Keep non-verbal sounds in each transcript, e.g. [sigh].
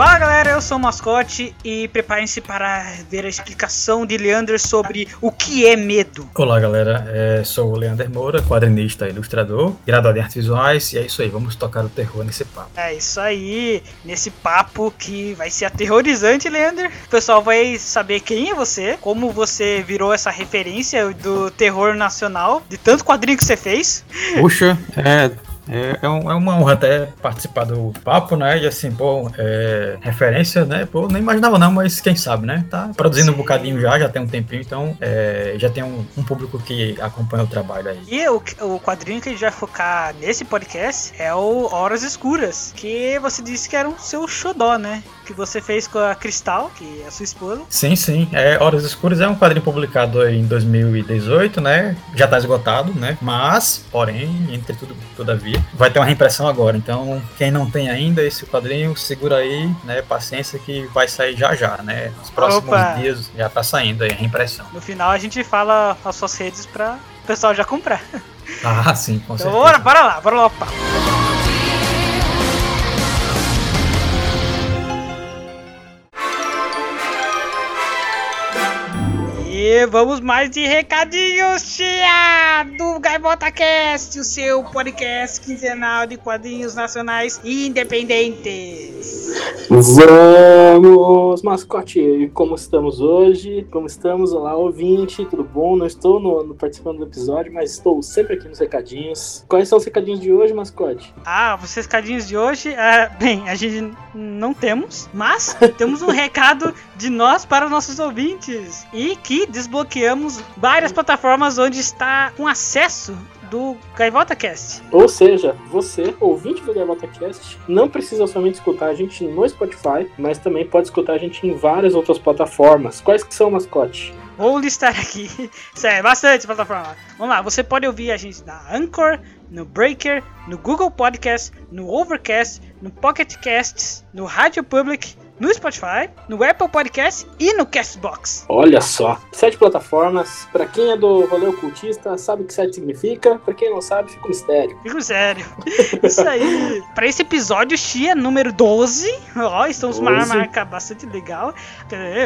Fala galera, eu sou o Mascote e preparem-se para ver a explicação de Leander sobre o que é medo. Olá galera, é, sou o Leander Moura, quadrinista e ilustrador, graduado em artes visuais, e é isso aí, vamos tocar o terror nesse papo. É isso aí, nesse papo que vai ser aterrorizante, Leander. O pessoal vai saber quem é você, como você virou essa referência do terror nacional, de tanto quadrinho que você fez. Puxa, é, é, é, um, é, uma honra até participar do papo, né? E assim, pô, é, referência, né? Pô, nem imaginava não, mas quem sabe, né? Tá produzindo Sim. um bocadinho já, já tem um tempinho, então é, já tem um, um, público que acompanha o trabalho aí. E o, o quadrinho que a gente vai focar nesse podcast é o Horas Escuras, que você disse que era o seu xodó, né? Que você fez com a Cristal, que é a sua esposa. Sim, sim. É, Horas Escuras é um quadrinho publicado em 2018, né? Já tá esgotado, né? Mas, porém, entre tudo, todavia, vai ter uma reimpressão agora. Então, quem não tem ainda esse quadrinho, segura aí, né? Paciência que vai sair já já, né? Nos próximos Opa. dias já tá saindo aí a reimpressão. No final a gente fala as suas redes para o pessoal já comprar. Ah, sim, com então, certeza. Bora, bora lá, bora lá, papo. E vamos mais de recadinhos, tia, do Gaivota Cast, o seu podcast quinzenal de quadrinhos nacionais independentes. Vamos, mascote, como estamos hoje? Como estamos? Olá, ouvinte, tudo bom? Não estou no, no, participando do episódio, mas estou sempre aqui nos recadinhos. Quais são os recadinhos de hoje, mascote? Ah, os recadinhos de hoje, uh, bem, a gente não temos, mas temos um recado de nós para os nossos ouvintes e que desbloqueamos várias plataformas onde está com acesso do Gaivota Cast. Ou seja, você, ouvinte do Gaivota Cast, não precisa somente escutar a gente no Spotify, mas também pode escutar a gente em várias outras plataformas. Quais que são, mascote? Vou listar aqui. [laughs] Sério, bastante plataforma. Vamos lá, você pode ouvir a gente na Anchor, no Breaker, no Google Podcast, no Overcast, no Pocket Casts, no Radio Public, no Spotify, no Apple Podcast e no Castbox. Olha só, sete plataformas. Para quem é do rolê ocultista, sabe o que sete significa. Para quem não sabe, fica um mistério. Fica um mistério. [laughs] Isso aí. Para esse episódio, Xia número 12. Ó, estamos com uma marca bastante legal.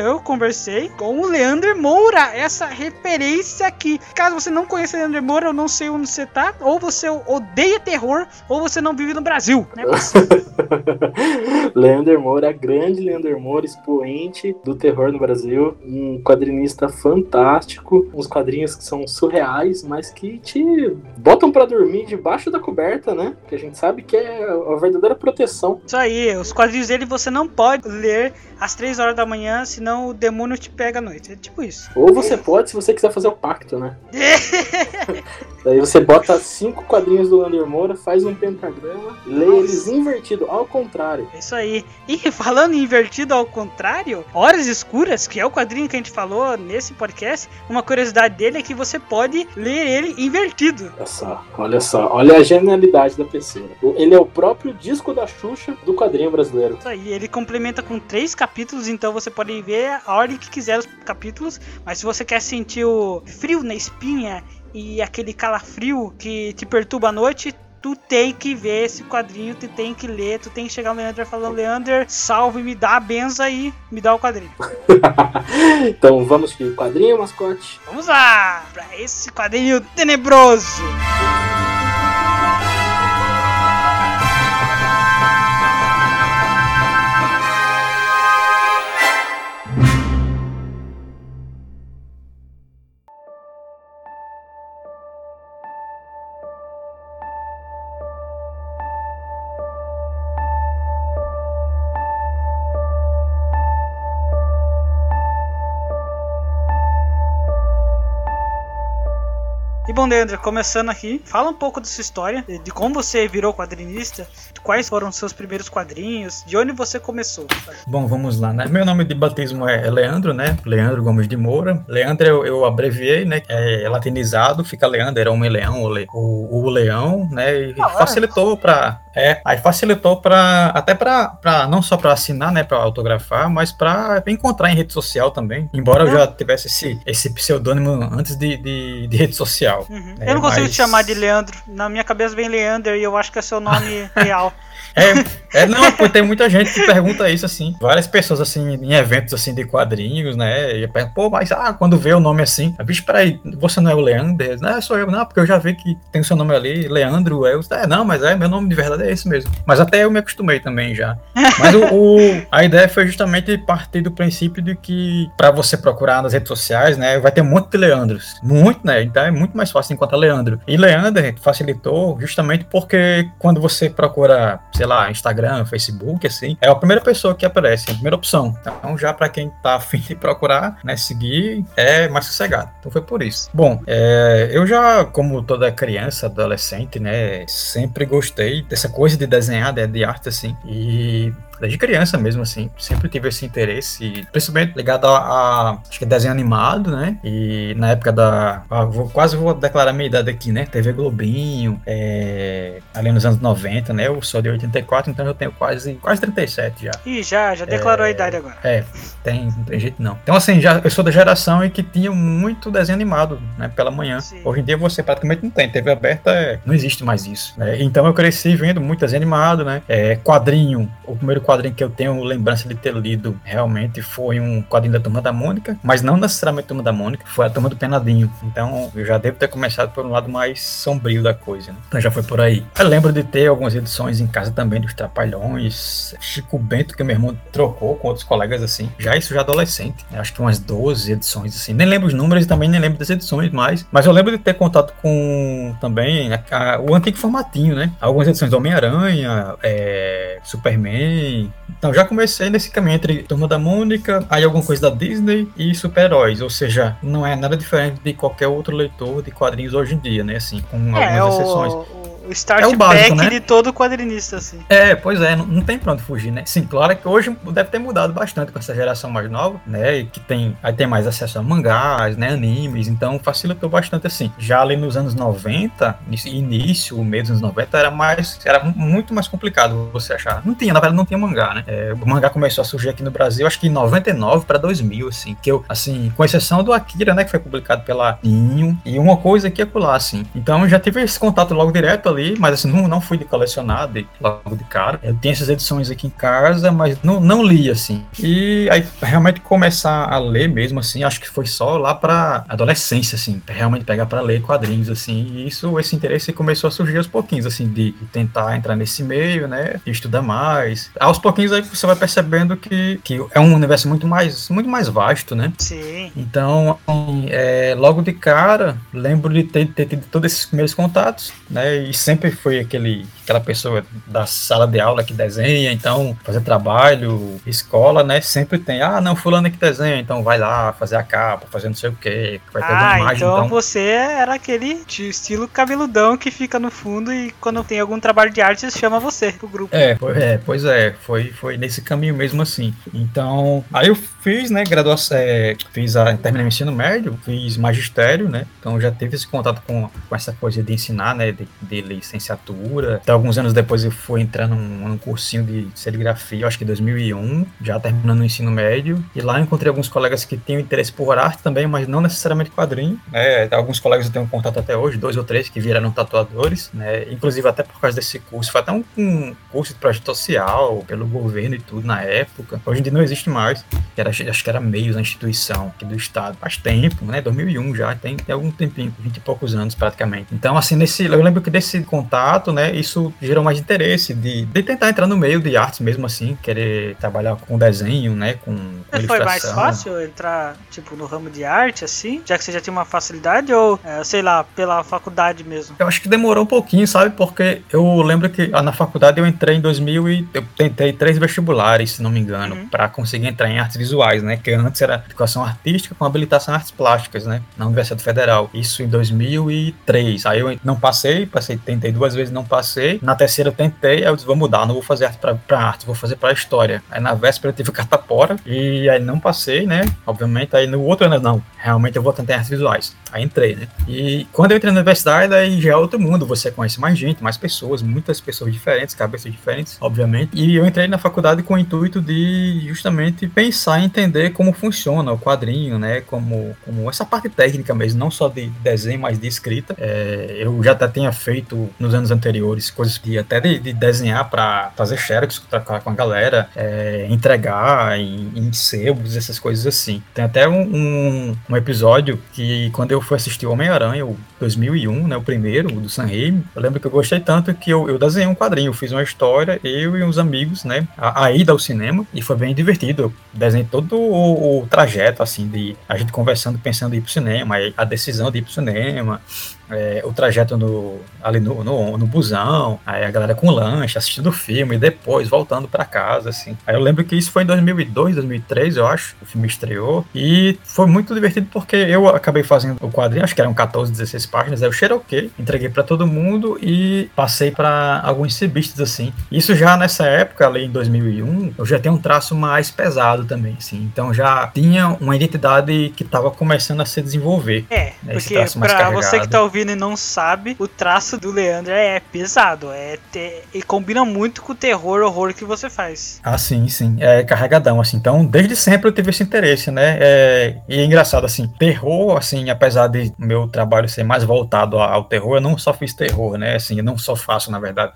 Eu conversei com o Leandro Moura, essa referência aqui. Caso você não conheça o Leandro Moura, eu não sei onde você tá. Ou você odeia terror, ou você não vive no Brasil. Né? [laughs] Leandro Moura, grande Leander Moore, expoente do terror no Brasil, um quadrinista fantástico, uns quadrinhos que são surreais, mas que te botam para dormir debaixo da coberta, né? Que a gente sabe que é a verdadeira proteção. Isso aí, os quadrinhos dele você não pode ler às 3 horas da manhã, senão o demônio te pega à noite. É tipo isso. Ou você pode se você quiser fazer o pacto, né? [laughs] Daí você bota cinco quadrinhos do Lander Moura, faz um pentagrama, lê eles invertido, ao contrário. É isso aí. E [laughs] falando em invertido ao contrário, Horas Escuras, que é o quadrinho que a gente falou nesse podcast, uma curiosidade dele é que você pode ler ele invertido. Olha só, olha só, olha a genialidade da pessoa. Ele é o próprio disco da Xuxa do quadrinho brasileiro. Isso aí, ele complementa com três capítulos, então você pode ver a ordem que quiser os capítulos, mas se você quer sentir o frio na espinha e aquele calafrio que te perturba à noite, tu tem que ver esse quadrinho, tu tem que ler, tu tem que chegar no Leander falando, Leander, salve, me dá a benção aí, me dá o quadrinho. [laughs] então vamos de quadrinho, mascote? Vamos lá, pra esse quadrinho tenebroso. Bom, Leandro, começando aqui, fala um pouco da sua história, de como você virou quadrinista, quais foram os seus primeiros quadrinhos, de onde você começou. Bom, vamos lá, né? Meu nome de batismo é Leandro, né? Leandro Gomes de Moura. Leandro eu, eu abreviei, né? É latinizado, fica Leandro, era homem leão, o, o, leão, né? E ah, facilitou para é, aí facilitou para até para não só para assinar, né, para autografar, mas para encontrar em rede social também. Embora eu já tivesse esse, esse pseudônimo antes de, de, de rede social. Uhum. É, eu não consigo mas... te chamar de Leandro. Na minha cabeça vem Leander e eu acho que é seu nome [laughs] real. É, é não, porque tem muita gente que pergunta isso, assim. Várias pessoas, assim, em eventos, assim, de quadrinhos, né? E perguntam, pô, mas, ah, quando vê o nome assim, bicho, peraí, você não é o Leandro? Não, sou eu, não, porque eu já vi que tem o seu nome ali, Leandro, eu, é, não, mas é, meu nome de verdade é esse mesmo. Mas até eu me acostumei também já. Mas o, o a ideia foi justamente partir do princípio de que, para você procurar nas redes sociais, né, vai ter um monte de Leandros. Muito, né? Então é muito mais fácil encontrar Leandro. E Leandro facilitou justamente porque quando você procura, sei lá, Instagram, Facebook, assim, é a primeira pessoa que aparece, a primeira opção. Então, já para quem tá afim de procurar, né, seguir, é mais sossegado. Então foi por isso. Bom, é, eu já, como toda criança, adolescente, né, sempre gostei dessa coisa de desenhar, de, de arte, assim. E desde criança mesmo, assim. Sempre tive esse interesse, principalmente ligado a, a acho que desenho animado, né? E na época da. Ah, vou, quase vou declarar minha idade aqui, né? TV Globinho, é, ali nos anos 90, né? Eu sou de 84, então eu tenho quase, quase 37 já. Ih, já, já declarou é, a idade agora. É, tem, não tem jeito não. Então, assim, já, eu sou da geração em que tinha muito desenho animado, né? Pela manhã. Sim. Hoje em dia você praticamente não tem. TV aberta é, não existe mais isso. Né? Então eu cresci vendo muito desenho animado, né? É, quadrinho. O primeiro quadrinho que eu tenho lembrança de ter lido realmente foi um quadrinho da Turma da Mônica, mas não necessariamente Turma da Mônica, foi a Turma do Penadinho. Então eu já devo ter começado por um lado mais sombrio da coisa, né? Então já foi por aí. Eu lembro de ter algumas edições em casa também dos Trapalhões, Chico Bento, que meu irmão trocou com outros colegas assim, já isso já adolescente, acho que umas 12 edições assim. Nem lembro os números e também nem lembro das edições mais, mas eu lembro de ter contato com também a, a, o antigo formatinho, né? Algumas edições do Homem-Aranha, é, Superman, então já comecei nesse caminho entre Turma da Mônica, aí alguma coisa da Disney e super-heróis, ou seja, não é nada diferente de qualquer outro leitor de quadrinhos hoje em dia, né? Assim, com é, algumas exceções. O o start é o básico, né? de todo quadrinista, assim. É, pois é, não, não tem pra onde fugir, né? Sim, claro que hoje deve ter mudado bastante com essa geração mais nova, né? E que tem, aí tem mais acesso a mangás, né? Animes, então facilitou bastante assim. Já ali nos anos 90, início, meio dos anos 90, era mais, era muito mais complicado você achar. Não tinha, na verdade, não tinha mangá, né? É, o mangá começou a surgir aqui no Brasil, acho que em 99 para 2000, assim, que eu, assim, com exceção do Akira, né? Que foi publicado pela Ninho, e uma coisa aqui é lá, assim. Então já tive esse contato logo direto ali, mas assim, não, não fui de colecionar de, logo de cara. Eu tenho essas edições aqui em casa, mas não, não li, assim. E aí, realmente começar a ler mesmo, assim, acho que foi só lá pra adolescência, assim, realmente pegar para ler quadrinhos, assim. E isso, esse interesse começou a surgir aos pouquinhos, assim, de, tentar entrar nesse meio, né, estudar mais. Aos pouquinhos aí você vai percebendo que, que é um universo muito mais, muito mais vasto, né? Sim. Então, assim, é, logo de cara, lembro de ter, ter tido todos esses primeiros contatos, né, e sempre foi aquele aquela pessoa da sala de aula que desenha, então fazer trabalho, escola, né? Sempre tem, ah, não, fulano é que desenha, então vai lá fazer a capa, fazer não sei o que, vai ter ah, imagem. Então, então você era aquele estilo cabeludão que fica no fundo e quando tem algum trabalho de arte chama você pro grupo. É, foi, é pois é, foi, foi nesse caminho mesmo assim. Então, aí eu fiz, né, graduação, é, fiz a, terminei o ensino médio, fiz magistério, né? Então já teve esse contato com, com essa coisa de ensinar, né, de, de licenciatura. Então, alguns anos depois eu fui entrar num, num cursinho de serigrafia, acho que 2001, já terminando o ensino médio. E lá encontrei alguns colegas que tinham interesse por arte também, mas não necessariamente quadrinho. Né? Alguns colegas eu tenho contato até hoje, dois ou três que viraram tatuadores, né? Inclusive até por causa desse curso. Foi até um, um curso de projeto social pelo governo e tudo na época. Hoje em dia não existe mais. Era, acho que era meio da instituição aqui do estado. Faz tempo, né? 2001 já, tem, tem algum tempinho, 20 e poucos anos praticamente. Então, assim, nesse, eu lembro que desse contato, né? Isso gerou mais interesse de, de tentar entrar no meio de artes mesmo assim, querer trabalhar com desenho, né, com, com Foi mais fácil entrar, tipo, no ramo de arte, assim, já que você já tinha uma facilidade ou, é, sei lá, pela faculdade mesmo? Eu acho que demorou um pouquinho, sabe, porque eu lembro que ah, na faculdade eu entrei em 2000 e eu tentei três vestibulares, se não me engano, uhum. para conseguir entrar em artes visuais, né, que antes era educação artística com habilitação em artes plásticas, né, na Universidade Federal. Isso em 2003. Aí eu não passei, passei, tentei duas vezes, não passei. Na terceira eu tentei, aí eu disse, vou mudar, não vou fazer arte pra, pra arte, vou fazer pra história. Aí na véspera eu tive [laughs] catapora e aí não passei, né? Obviamente, aí no outro ano, não, realmente eu vou tentar artes visuais. Aí entrei, né? E quando eu entrei na universidade, aí já é outro mundo, você conhece mais gente, mais pessoas, muitas pessoas diferentes, cabeças diferentes, obviamente. E eu entrei na faculdade com o intuito de justamente pensar em entender como funciona o quadrinho, né? Como, como essa parte técnica mesmo, não só de desenho, mas de escrita. É, eu já até tinha feito nos anos anteriores coisas de até de, de desenhar para fazer xerox com a galera, é, entregar em, em sebos, essas coisas assim. Tem até um, um, um episódio que quando eu fui assistir Homem-Aranha, o 2001, né, o primeiro, o do San Raimi, eu lembro que eu gostei tanto que eu, eu desenhei um quadrinho, fiz uma história, eu e uns amigos, né, a, a ida ao cinema, e foi bem divertido. Eu desenhei todo o, o trajeto, assim, de a gente conversando, pensando em ir pro cinema, a decisão de ir pro cinema, é, o trajeto no, ali no, no, no, busão, aí a galera com lanche, assistindo o filme, e depois voltando para casa, assim. Aí eu lembro que isso foi em 2002, 2003, eu acho, o filme estreou, e foi muito divertido porque eu acabei fazendo o quadrinho, acho que eram 14, 16 páginas, aí eu ok, entreguei para todo mundo e passei para alguns cibistas, assim. Isso já nessa época, ali em 2001, eu já tinha um traço mais pesado também, assim, então já tinha uma identidade que estava começando a se desenvolver. É, né, porque pra você que tá ouvindo ouvindo e não sabe, o traço do Leandro é pesado. É te... E combina muito com o terror, horror que você faz. Ah, sim, sim. É carregadão, assim. Então, desde sempre eu tive esse interesse, né? É... E é engraçado, assim, terror, assim, apesar de meu trabalho ser mais voltado ao terror, eu não só fiz terror, né? Assim, eu não só faço, na verdade.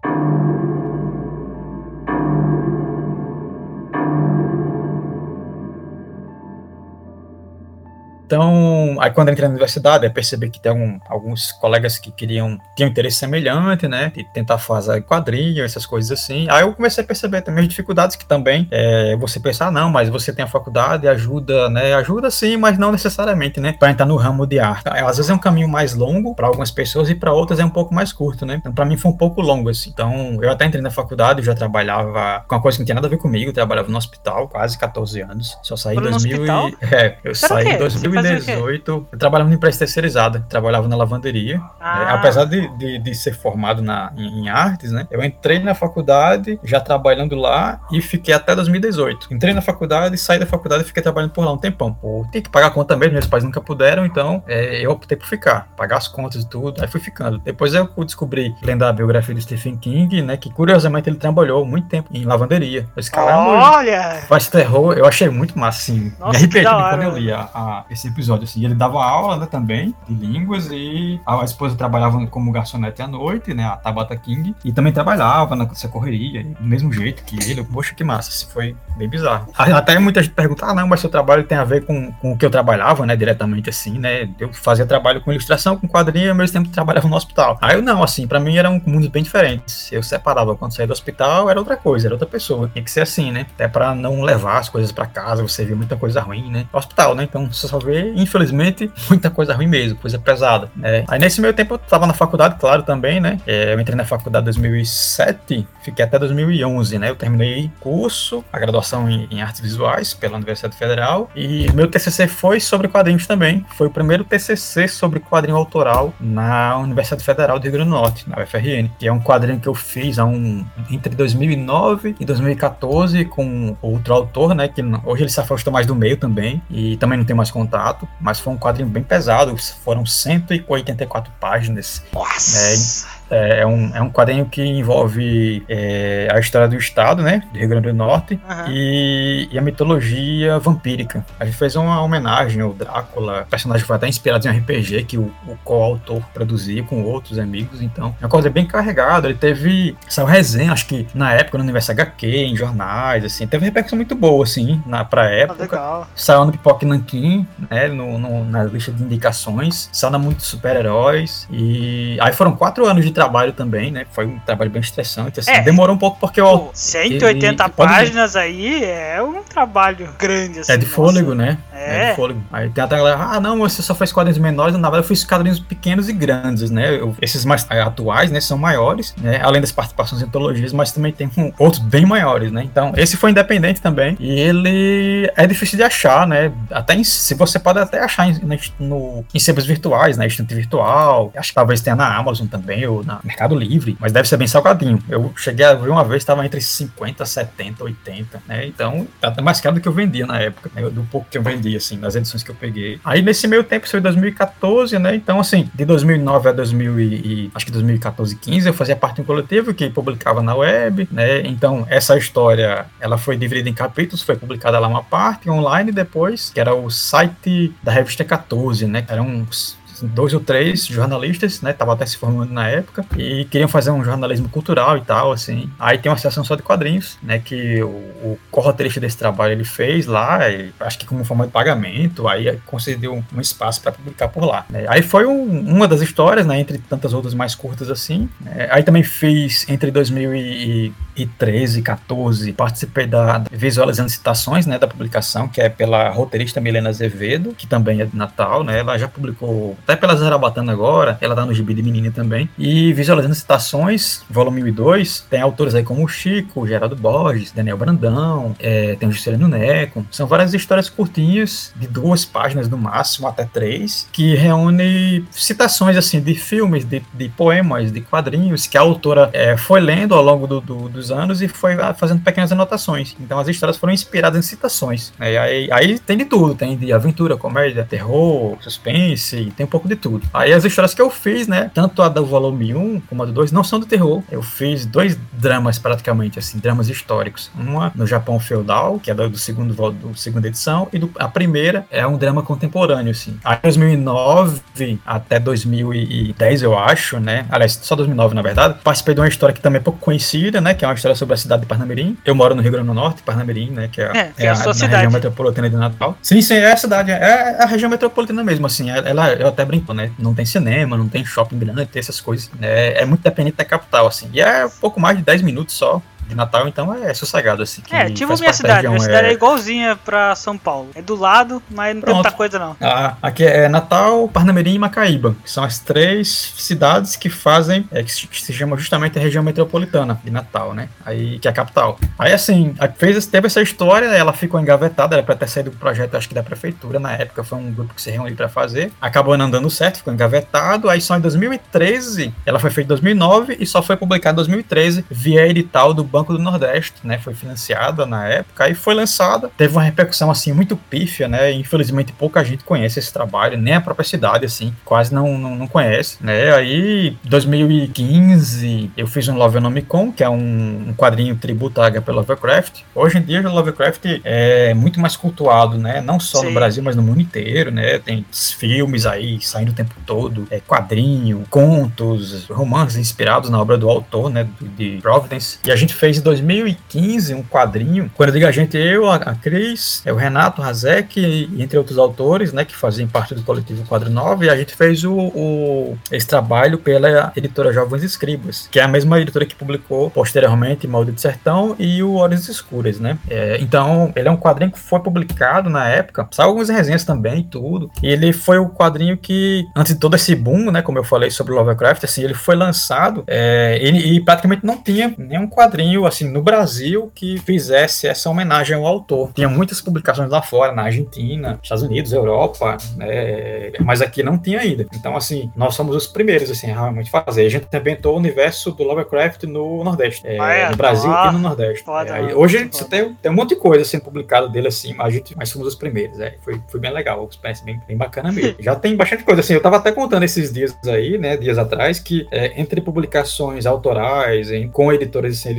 Então, aí quando eu entrei na universidade, eu percebi que tem algum, alguns colegas que queriam, tinham interesse semelhante, né, de tentar fazer quadrinho, essas coisas assim. Aí eu comecei a perceber também as dificuldades que também é, você pensar, ah, não, mas você tem a faculdade, ajuda, né, ajuda sim, mas não necessariamente, né, para entrar no ramo de arte. Às vezes é um caminho mais longo para algumas pessoas e para outras é um pouco mais curto, né. Então, para mim foi um pouco longo, assim. Então, eu até entrei na faculdade, eu já trabalhava com uma coisa que não tinha nada a ver comigo, eu trabalhava no hospital, quase 14 anos. Só saí em 2000 e... [laughs] É, eu saí em 2000 2018, eu trabalhava em empresa terceirizada, trabalhava na lavanderia. Ah. É, apesar de, de, de, ser formado na, em, em, artes, né? Eu entrei na faculdade, já trabalhando lá, e fiquei até 2018. Entrei na faculdade, saí da faculdade e fiquei trabalhando por lá um tempão. Pô, tem que pagar a conta mesmo, meus pais nunca puderam, então é, eu optei por ficar, pagar as contas e tudo, aí fui ficando. Depois eu descobri, lendo a biografia do Stephen King, né? Que curiosamente ele trabalhou muito tempo em lavanderia. Esse cara Olha! Faz terror, eu achei muito massa, assim. Nossa, me arrependi quando eu li a, a, esse episódio, assim. Ele dava aula, né, também, de línguas, e a esposa trabalhava como garçonete à noite, né, a Tabata King, e também trabalhava nessa correria, do mesmo jeito que ele. Poxa, que massa, assim, foi bem bizarro. Até muita gente pergunta, ah, não, mas seu trabalho tem a ver com, com o que eu trabalhava, né, diretamente assim, né, eu fazia trabalho com ilustração, com quadrinho, ao mesmo tempo trabalhava no hospital. Aí eu não, assim, para mim eram mundos bem diferentes. Eu separava quando saía do hospital, era outra coisa, era outra pessoa. Tinha que ser assim, né, até para não levar as coisas para casa, você vê muita coisa ruim, né, hospital, né, então você só vê, infelizmente, muita coisa ruim mesmo, coisa pesada. Né? Aí nesse meio tempo eu tava na faculdade, claro, também, né? É, eu entrei na faculdade em 2007, fiquei até 2011, né? Eu terminei curso, a graduação em, em artes visuais pela Universidade Federal e meu TCC foi sobre quadrinhos também. Foi o primeiro TCC sobre quadrinho autoral na Universidade Federal do Rio Grande do Norte, na UFRN, que é um quadrinho que eu fiz há um, entre 2009 e 2014 com outro autor, né? Que hoje ele se afastou mais do meio também e também não tem mais contato, mas foi um quadrinho bem pesado, foram 184 páginas. Nossa! É, é, é, um, é um quadrinho que envolve é, a história do Estado, né? Do Rio Grande do Norte uhum. e, e, a mitologia vampírica. A gente fez uma homenagem ao Drácula, personagem foi até inspirado em um RPG que o, o co-autor produzia com outros amigos, então é uma coisa bem carregada. Ele teve essa resenha, acho que na época no Universo HQ, em jornais, assim, teve repercussão muito boa, assim, na, pra ah, época. Ah, saiu no Pipoque Nankin, né? No, no, na lista de indicações, saiu na muitos super-heróis e aí foram quatro anos de trabalho também, né? Foi um trabalho bem estressante. Assim, é, demorou um pouco porque eu. 180 ele, páginas aí é um trabalho grande. Assim, é de fôlego, nossa. né? É. é fôlego. Aí tem até a galera, ah, não, você só faz quadrinhos menores. Na verdade, eu fiz quadrinhos pequenos e grandes, né? Eu, esses mais atuais, né, são maiores, né? Além das participações em antologias, mas também tem um, outros bem maiores, né? Então, esse foi independente também. E ele é difícil de achar, né? Até em, se você pode até achar em, no, em sebos virtuais, né? Estante virtual. Acho que talvez tenha na Amazon também, ou na Mercado Livre, mas deve ser bem salgadinho. Eu cheguei a ver uma vez, estava entre 50, 70, 80, né? Então, tá mais caro do que eu vendia na época, né? do pouco que eu vendia, assim, das edições que eu peguei. Aí nesse meio tempo, foi 2014, né? Então, assim, de 2009 a 2000 e, acho que 2014, 15, eu fazia parte de um coletivo que publicava na web, né? Então, essa história, ela foi dividida em capítulos, foi publicada lá uma parte online depois, que era o site da revista 14, né? Eram uns dois ou três jornalistas, né? Tava até se formando na época e queriam fazer um jornalismo cultural e tal, assim. Aí tem uma sessão só de quadrinhos, né? Que o, o desse trabalho ele fez lá, e, acho que como forma de pagamento, aí concedeu um espaço para publicar por lá. Né? Aí foi um, uma das histórias, né? Entre tantas outras mais curtas assim. Né? Aí também fiz entre 2013 e 14, participei da Visualizando Citações, né? Da publicação, que é pela roteirista Milena Azevedo, que também é de Natal, né? Ela já publicou até pela Zarabatana agora, ela tá no gibi de menina também. E Visualizando Citações, volume 1 e 2, tem autores aí como Chico, Geraldo Borges, Daniel Brandão, é, tem o Juscelino Neco. São várias histórias curtinhas, de duas páginas no máximo, até três, que reúne citações assim de filmes, de, de poemas, de quadrinhos que a autora é, foi lendo ao longo do, do, dos anos e foi fazendo pequenas anotações. Então as histórias foram inspiradas em citações. É, aí, aí tem de tudo, tem de aventura, comédia, terror, suspense, tem um pouco de tudo. Aí as histórias que eu fiz, né, tanto a do volume 1 como a do 2, não são de terror. Eu fiz dois dramas praticamente, assim, dramas históricos. Uma no Japão feudal, que é do segundo do segunda edição, e do, a primeira é um drama contemporâneo, assim. Aí 2009 até 2010, eu acho, né, aliás, só 2009 na verdade, participei de uma história que também é pouco conhecida, né, que é uma história sobre a cidade de Parnamirim. Eu moro no Rio Grande do Norte, Parnamirim, né, que é, é, que é, é a, sua cidade. região metropolitana de Natal. Sim, sim, é a cidade, é a região metropolitana mesmo, assim, ela, eu até brinco, né? Não tem cinema, não tem shopping grande, tem essas coisas. É, é muito dependente da capital, assim. E é pouco mais de 10 minutos só de Natal, então é sossegado, assim. É, tipo minha cidade. Minha cidade é... é igualzinha pra São Paulo. É do lado, mas não Pronto. tem muita coisa, não. Ah, aqui é Natal, Parnamirim e Macaíba, que são as três cidades que fazem, é, que, se, que se chama justamente a região metropolitana de Natal, né? Aí, que é a capital. Aí, assim, fez, teve essa história, ela ficou engavetada, era pra ter saído do projeto, acho que da prefeitura, na época, foi um grupo que se reuniu pra fazer. Acabou não dando certo, ficou engavetado. Aí, só em 2013, ela foi feita em 2009 e só foi publicada em 2013 via edital do Banco do Nordeste né, foi financiada na época e foi lançada. Teve uma repercussão assim muito pífia, né? Infelizmente pouca gente conhece esse trabalho, nem a própria cidade assim, quase não, não, não conhece, né? Aí 2015 eu fiz um Lovenomicon, que é um, um quadrinho tributo à HP Lovecraft. Hoje em dia o Lovecraft é muito mais cultuado, né? Não só Sim. no Brasil, mas no mundo inteiro, né? Tem filmes aí saindo o tempo todo, é quadrinho, contos, romances inspirados na obra do autor, né? De Providence. E a gente fez em 2015 um quadrinho. Quando eu digo a gente, eu, a Cris, é o Renato Razek, entre outros autores, né, que fazem parte do coletivo Quadro 9, e a gente fez o, o, esse trabalho pela editora Jovens Escribas, que é a mesma editora que publicou posteriormente Maldito Sertão e o Horas Escuras, né? É, então, ele é um quadrinho que foi publicado na época, saiu algumas resenhas também e tudo, e ele foi o quadrinho que, antes de todo esse boom, né, como eu falei sobre Lovecraft, assim, ele foi lançado é, e, e praticamente não tinha nenhum quadrinho, assim, no Brasil que fizesse essa homenagem ao autor. Tinha muitas publicações lá fora, na Argentina, Estados Unidos, Europa, né, mas aqui não tinha ainda. Então, assim, nós somos os primeiros, assim, realmente fazer. A gente inventou o universo do Lovecraft no Nordeste, é, no Brasil e no Nordeste. É, hoje você tem, tem um monte de coisa sendo assim, publicada dele, assim, mas, a gente, mas somos os primeiros. É, foi, foi bem legal, uma experiência bem, bem bacana mesmo. [laughs] Já tem bastante coisa, assim, eu tava até contando esses dias aí, né, dias atrás, que é, entre publicações autorais, em, com editoras e sem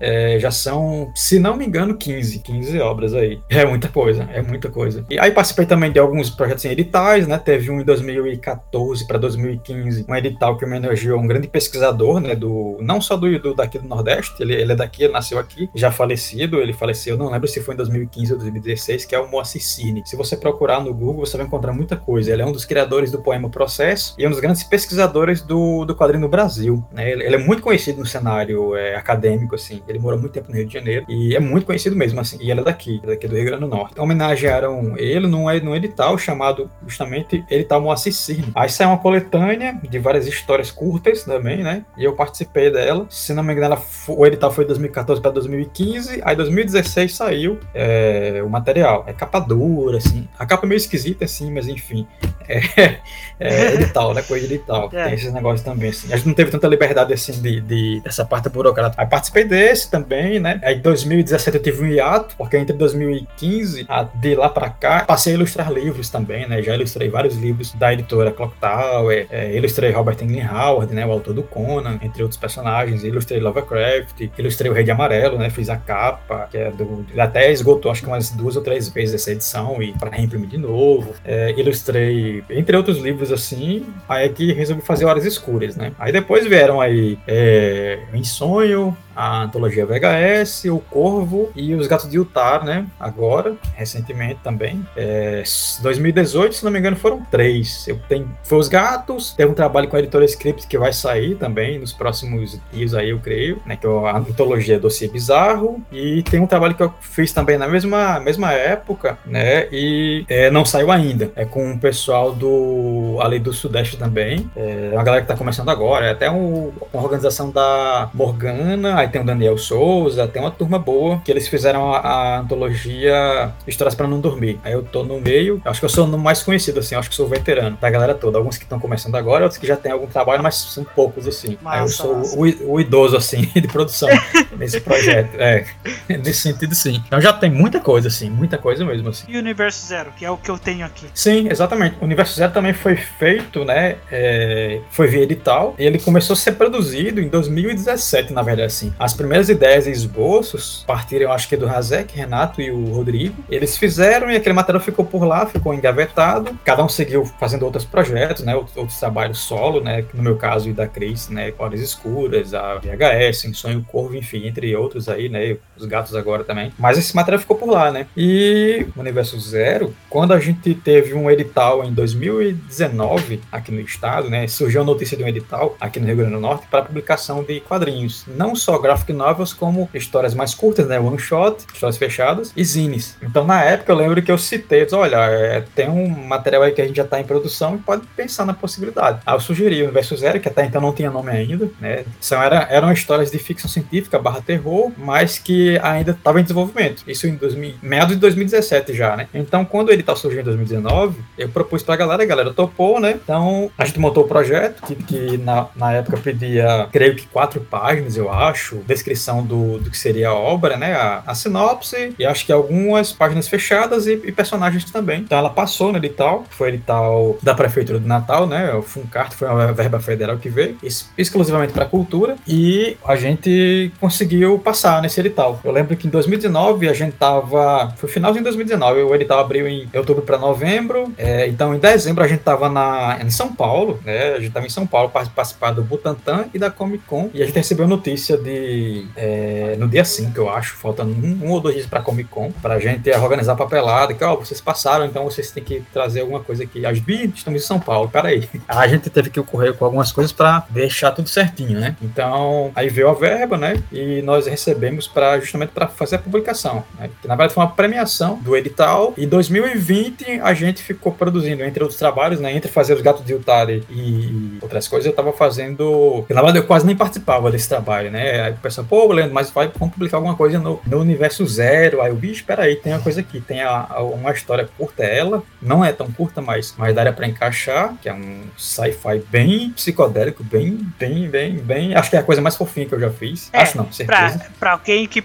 é, já são, se não me engano, 15. 15 obras aí. É muita coisa, é muita coisa. E aí participei também de alguns projetos em editais, né? Teve um em 2014 para 2015, um edital que homenageou um grande pesquisador, né? Do, não só do, do daqui do Nordeste, ele, ele é daqui, ele nasceu aqui, já falecido, ele faleceu, não lembro se foi em 2015 ou 2016, que é o Moacir Cine. Se você procurar no Google, você vai encontrar muita coisa. Ele é um dos criadores do poema Processo e é um dos grandes pesquisadores do, do quadrinho no Brasil. Né? Ele, ele, é muito conhecido no cenário é, acadêmico, assim. Ele morou muito tempo no Rio de Janeiro e é muito conhecido mesmo, assim. E ele é daqui, daqui do Rio Grande do Norte. Então, homenagearam ele num, num edital chamado justamente Edital Moacir Cirne. Aí saiu uma coletânea de várias histórias curtas também, né? E eu participei dela. Se não me engano, ela, o edital foi de 2014 para 2015. Aí 2016 saiu é, o material. É capa dura, assim. A capa é meio esquisita, assim, mas enfim. [laughs] É, é edital, né? Coisa edital. [laughs] É. Tem esses negócios também, assim. A gente não teve tanta liberdade, assim, de, de dessa parte burocrática. Aí participei desse também, né? Aí em 2017 eu tive um hiato, porque entre 2015 a, de lá para cá passei a ilustrar livros também, né? Já ilustrei vários livros da editora Clock Tower, é, ilustrei Robert Englund Howard, né? O autor do Conan, entre outros personagens, ilustrei Lovecraft, ilustrei o Rei de Amarelo, né? Fiz a capa, que é do. Até esgotou acho que umas duas ou três vezes essa edição e para reimprimir de novo. É, ilustrei, entre outros livros assim, aí é que resolvi fazer Horas Escuras, né? Aí depois vieram aí é, Em Sonho, a antologia VHS, o Corvo e os Gatos de Utah, né? Agora, recentemente também. É, 2018, se não me engano, foram três. Eu tenho, foi os Gatos, teve um trabalho com a editora Script que vai sair também nos próximos dias aí, eu creio, né? Que é a antologia Dossiê Bizarro. E tem um trabalho que eu fiz também na mesma, mesma época, né? E é, não saiu ainda. É com o pessoal do ali do Sudeste também. É uma galera que tá começando agora. É até um, uma organização da Morgana, aí tem o Daniel Souza, tem uma turma boa, que eles fizeram a, a antologia Histórias para Não Dormir. Aí eu tô no meio, acho que eu sou o mais conhecido, assim, acho que sou veterano da galera toda. Alguns que estão começando agora, outros que já têm algum trabalho, mas são poucos, assim. Massa, aí eu sou o, o, idoso, assim, [laughs] de produção [laughs] nesse projeto. É, nesse sentido, sim. Então já tem muita coisa, assim, muita coisa mesmo, assim. E o Universo Zero, que é o que eu tenho aqui. Sim, exatamente. O Universo Zero também foi feito, né, é, foi via edital, e ele começou a ser produzido em 2017, na verdade, assim. As primeiras ideias e esboços partiram, acho que do Razek, Renato e o Rodrigo. Eles fizeram e aquele material ficou por lá, ficou engavetado. Cada um seguiu fazendo outros projetos, né? Outros, trabalhos solo, né? No meu caso e da Cris, né? Cores Escuras, a VHS, Em Sonho Corvo, enfim, entre outros aí, né? Os gatos agora também. Mas esse material ficou por lá, né? E o Universo Zero, quando a gente teve um edital em 2019 aqui no estado, né? Surgiu a notícia de um edital aqui no Rio Grande do Norte para publicação de quadrinhos, não só graphic novels como histórias mais curtas, né? One shot, histórias fechadas e zines. Então na época eu lembro que eu citei, disse, olha, é, tem um material aí que a gente já está em produção e pode pensar na possibilidade. Aí eu sugeri o Universo Zero, que até então não tinha nome ainda, né? São, era, eram histórias de ficção científica barra terror, mas que ainda estava em desenvolvimento. Isso em 2000, meados de 2017 já, né? Então quando ele tá surgindo em 2019, eu propus pra galera, a galera topou, né? Então a gente montou o projeto, que, que na, na época pedia, creio que quatro páginas, eu acho, descrição do, do que seria a obra, né? A, a sinopse e acho que algumas páginas fechadas e, e, personagens também. Então ela passou no edital, foi edital da Prefeitura do Natal, né? O Funcart foi uma verba federal que veio, exclusivamente para cultura, e a gente conseguiu passar nesse edital. Eu lembro que em 2019 a gente tava. Foi final de 2019, o edital abriu em outubro para novembro, é, então em dezembro a gente tava na, em São Paulo, né? A gente tava em São Paulo para participar do Butantan e da Comic Con, e a gente recebeu notícia de é, no dia 5, eu acho, faltando um, um ou dois dias pra Comic Con, pra gente organizar a papelada, que, ó, vocês passaram, então vocês têm que trazer alguma coisa aqui. As bi estamos em São Paulo, peraí. A gente teve que correr com algumas coisas pra deixar tudo certinho, né? Então, aí veio a verba, né? E nós recebemos para justamente para fazer a publicação, né? Que na verdade foi uma premiação do edital. E 2020 a gente ficou produzindo, entre outros trabalhos, né? Entre fazer os gatos de Utari e outras coisas, eu tava fazendo. Na verdade, eu quase nem participava desse trabalho, né? Pessoal, pô, Leandro, mas vai, vamos publicar alguma coisa no, no universo zero. Aí o bicho, espera aí, tem uma coisa aqui, tem a, a, uma história curta, ela, não é tão curta, mas, mas daria para encaixar, que é um sci-fi bem psicodélico, bem, bem, bem, bem. Acho que é a coisa mais fofinha que eu já fiz. É, acho não, certeza. Pra, pra alguém que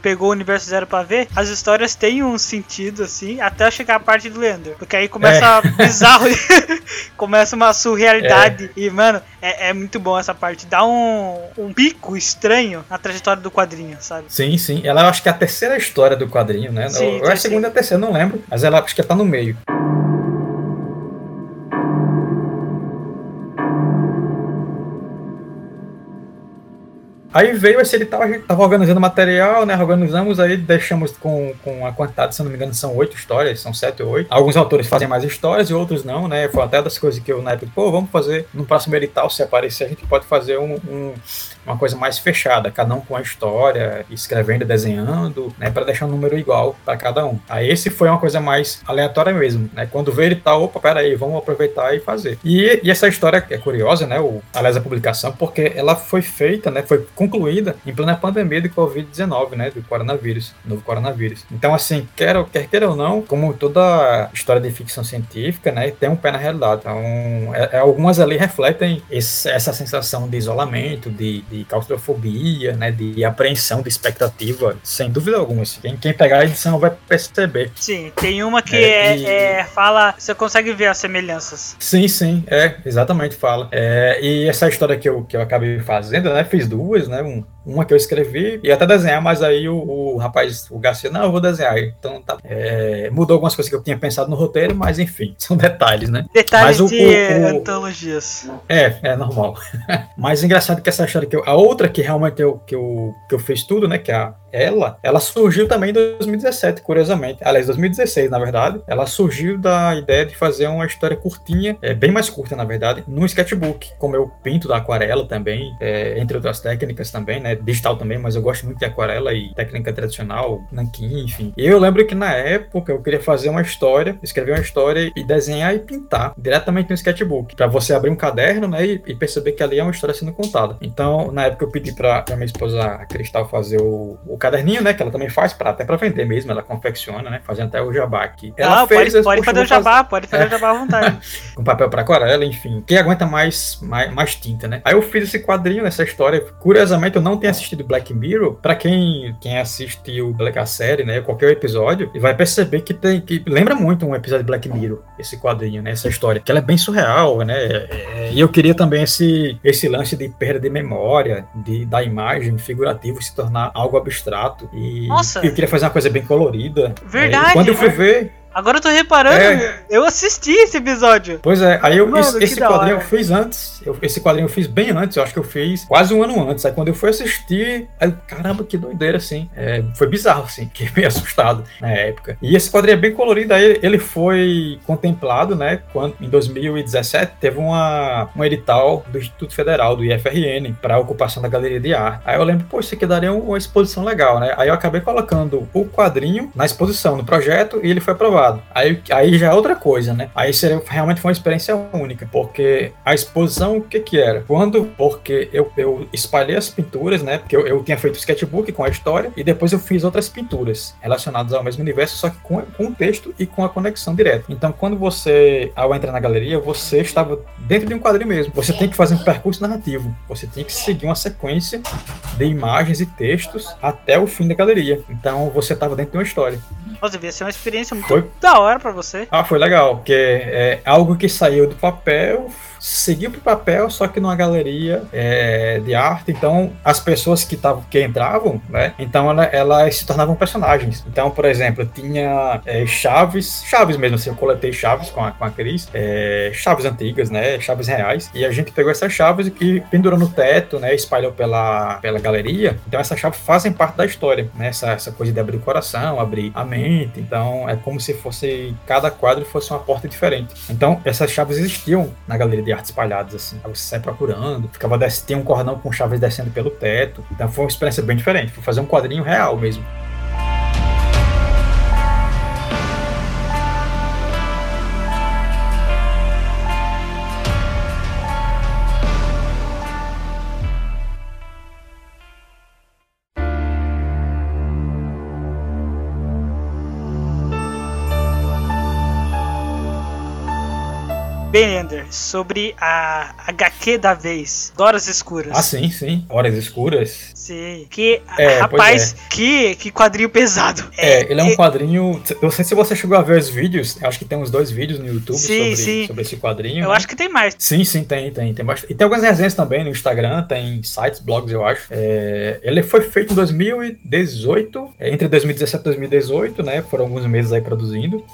pegou o universo zero pra ver, as histórias têm um sentido, assim, até chegar a parte do Leandro. Porque aí começa é. [laughs] bizarro, [laughs] começa uma surrealidade. É. E, mano, é, é, muito bom essa parte. Dá um, um pico estranho na trajetória do quadrinho, sabe? Sim, sim. Ela eu acho que é a terceira história do quadrinho, né? Sim, ou é a segunda ou a terceira, não lembro. Mas ela acho que tá no meio. Aí veio esse edital, a gente tava organizando material, né? Organizamos aí, deixamos com, com a quantidade, se não me engano, são oito histórias, são sete ou oito. Alguns autores fazem mais histórias e outros não, né? Foi até das coisas que eu na época, pô, vamos fazer no próximo edital, se aparecer, a gente pode fazer um, um uma coisa mais fechada, cada um com a história, escrevendo, desenhando, né, para deixar um número igual para cada um. Aí esse foi uma coisa mais aleatória mesmo, né? Quando veio ele tá, opa, pera aí, vamos aproveitar e fazer. E, e essa história é curiosa, né? O, aliás, a publicação, porque ela foi feita, né? Foi concluída em plena pandemia de Covid-19, né? Do coronavírus, novo coronavírus. Então, assim, quer, quer queira ou não, como toda história de ficção científica, né? Tem um pé na realidade. Então, é, é, algumas ali refletem esse, essa sensação de isolamento, de claustrofobia, né? De apreensão, de expectativa, sem dúvida alguma. Quem, quem pegar a edição vai perceber. Sim, tem uma que é, é, e... é, fala. Você consegue ver as semelhanças. Sim, sim, é, exatamente fala. É, e essa história que eu, que eu acabei fazendo, né? Fiz duas, né? Um, uma que eu escrevi e até desenhar, mas aí o, o rapaz, o Garcia, não, eu vou desenhar. Então tá. É, mudou algumas coisas que eu tinha pensado no roteiro, mas enfim, [laughs] são detalhes, né? Detalhes mas de o, o, antologias. É, é normal. [laughs] mas engraçado que essa história que eu, a outra que realmente eu, que eu, que eu fiz tudo, né? Que é a ela, ela surgiu também em 2017, curiosamente. Aliás, 2016, na verdade. Ela surgiu da ideia de fazer uma história curtinha, é, bem mais curta, na verdade, no sketchbook, como eu pinto da aquarela também, é, entre outras técnicas também, né? Digital também, mas eu gosto muito de aquarela e técnica tradicional, nanquim, enfim. E eu lembro que na época eu queria fazer uma história, escrever uma história e desenhar e pintar diretamente no sketchbook, para você abrir um caderno, né, e, e, perceber que ali é uma história sendo contada. Então, na época eu pedi para minha esposa a Cristal fazer o, o caderninho, né? Que ela também faz pra, até para vender mesmo, ela confecciona, né? Fazendo até o jabá aqui. Ela ah, fez, pode, pode fazer o jabá, fazer... pode fazer o jabá à [laughs] vontade. Com papel para aquarela, enfim. Quem aguenta mais, mais, mais tinta, né? Aí eu fiz esse quadrinho nessa história. Curiosamente, eu não tenho assistido Black Mirror. Para quem, quem assistiu Black a série, né? Qualquer episódio, e vai perceber que tem que lembra muito um episódio de Black Mirror, esse quadrinho, né? Essa história. Que ela é bem surreal, né? É, e eu queria também esse, esse lance de perda de memória, de, da imagem figurativo se tornar algo abstrato e Nossa. eu queria fazer uma coisa bem colorida. Verdade. Aí, quando eu fui ver, Agora eu tô reparando, é. eu assisti esse episódio. Pois é, aí eu, Mano, esse, esse quadrinho eu fiz antes. Eu, esse quadrinho eu fiz bem antes, eu acho que eu fiz quase um ano antes. Aí quando eu fui assistir, aí, caramba, que doideira, assim. É, foi bizarro, assim, [laughs] fiquei meio assustado na época. E esse quadrinho é bem colorido, aí ele foi contemplado, né, quando em 2017 teve uma, um edital do Instituto Federal, do IFRN, para ocupação da galeria de arte. Aí eu lembro, pô, isso aqui daria uma exposição legal, né? Aí eu acabei colocando o quadrinho na exposição, no projeto, e ele foi aprovado. Aí, aí já é outra coisa, né? Aí seria, realmente foi uma experiência única, porque a exposição, o que que era? Quando, porque eu, eu espalhei as pinturas, né? Porque eu, eu tinha feito sketchbook com a história, e depois eu fiz outras pinturas relacionadas ao mesmo universo, só que com, com o texto e com a conexão direta. Então, quando você, ao entrar na galeria, você estava dentro de um quadrinho mesmo. Você tem que fazer um percurso narrativo. Você tem que seguir uma sequência de imagens e textos até o fim da galeria. Então, você estava dentro de uma história. Nossa, devia ser uma experiência muito foi... da hora para você. Ah, foi legal, porque é algo que saiu do papel, seguiu pro papel, só que numa galeria é, de arte. Então, as pessoas que, tavam, que entravam, né? Então, ela, elas se tornavam personagens. Então, por exemplo, tinha é, chaves, chaves mesmo, assim, eu coletei chaves com a, com a Cris, é, chaves antigas, né? Chaves reais. E a gente pegou essas chaves e pendurou no teto, né? Espalhou pela, pela galeria. Então, essas chaves fazem parte da história, né? Essa, essa coisa de abrir o coração, abrir a mente. Então, é como se fosse cada quadro fosse uma porta diferente. Então, essas chaves existiam na galeria de arte espalhadas, assim. Aí você sai procurando, ficava descendo, tem um cordão com chaves descendo pelo teto. Então foi uma experiência bem diferente. Fui fazer um quadrinho real mesmo. Benender, sobre a HQ da vez, Horas Escuras. Ah, sim, sim. Horas Escuras. Sim. Que, é, rapaz, é. que, que quadrinho pesado. É, é ele é um é... quadrinho. Eu sei se você chegou a ver os vídeos, acho que tem uns dois vídeos no YouTube sim, sobre, sim. sobre esse quadrinho. Eu né? acho que tem mais. Sim, sim, tem, tem. tem bastante. E tem algumas resenhas também no Instagram, tem sites, blogs, eu acho. É, ele foi feito em 2018, entre 2017 e 2018, né? Foram alguns meses aí produzindo.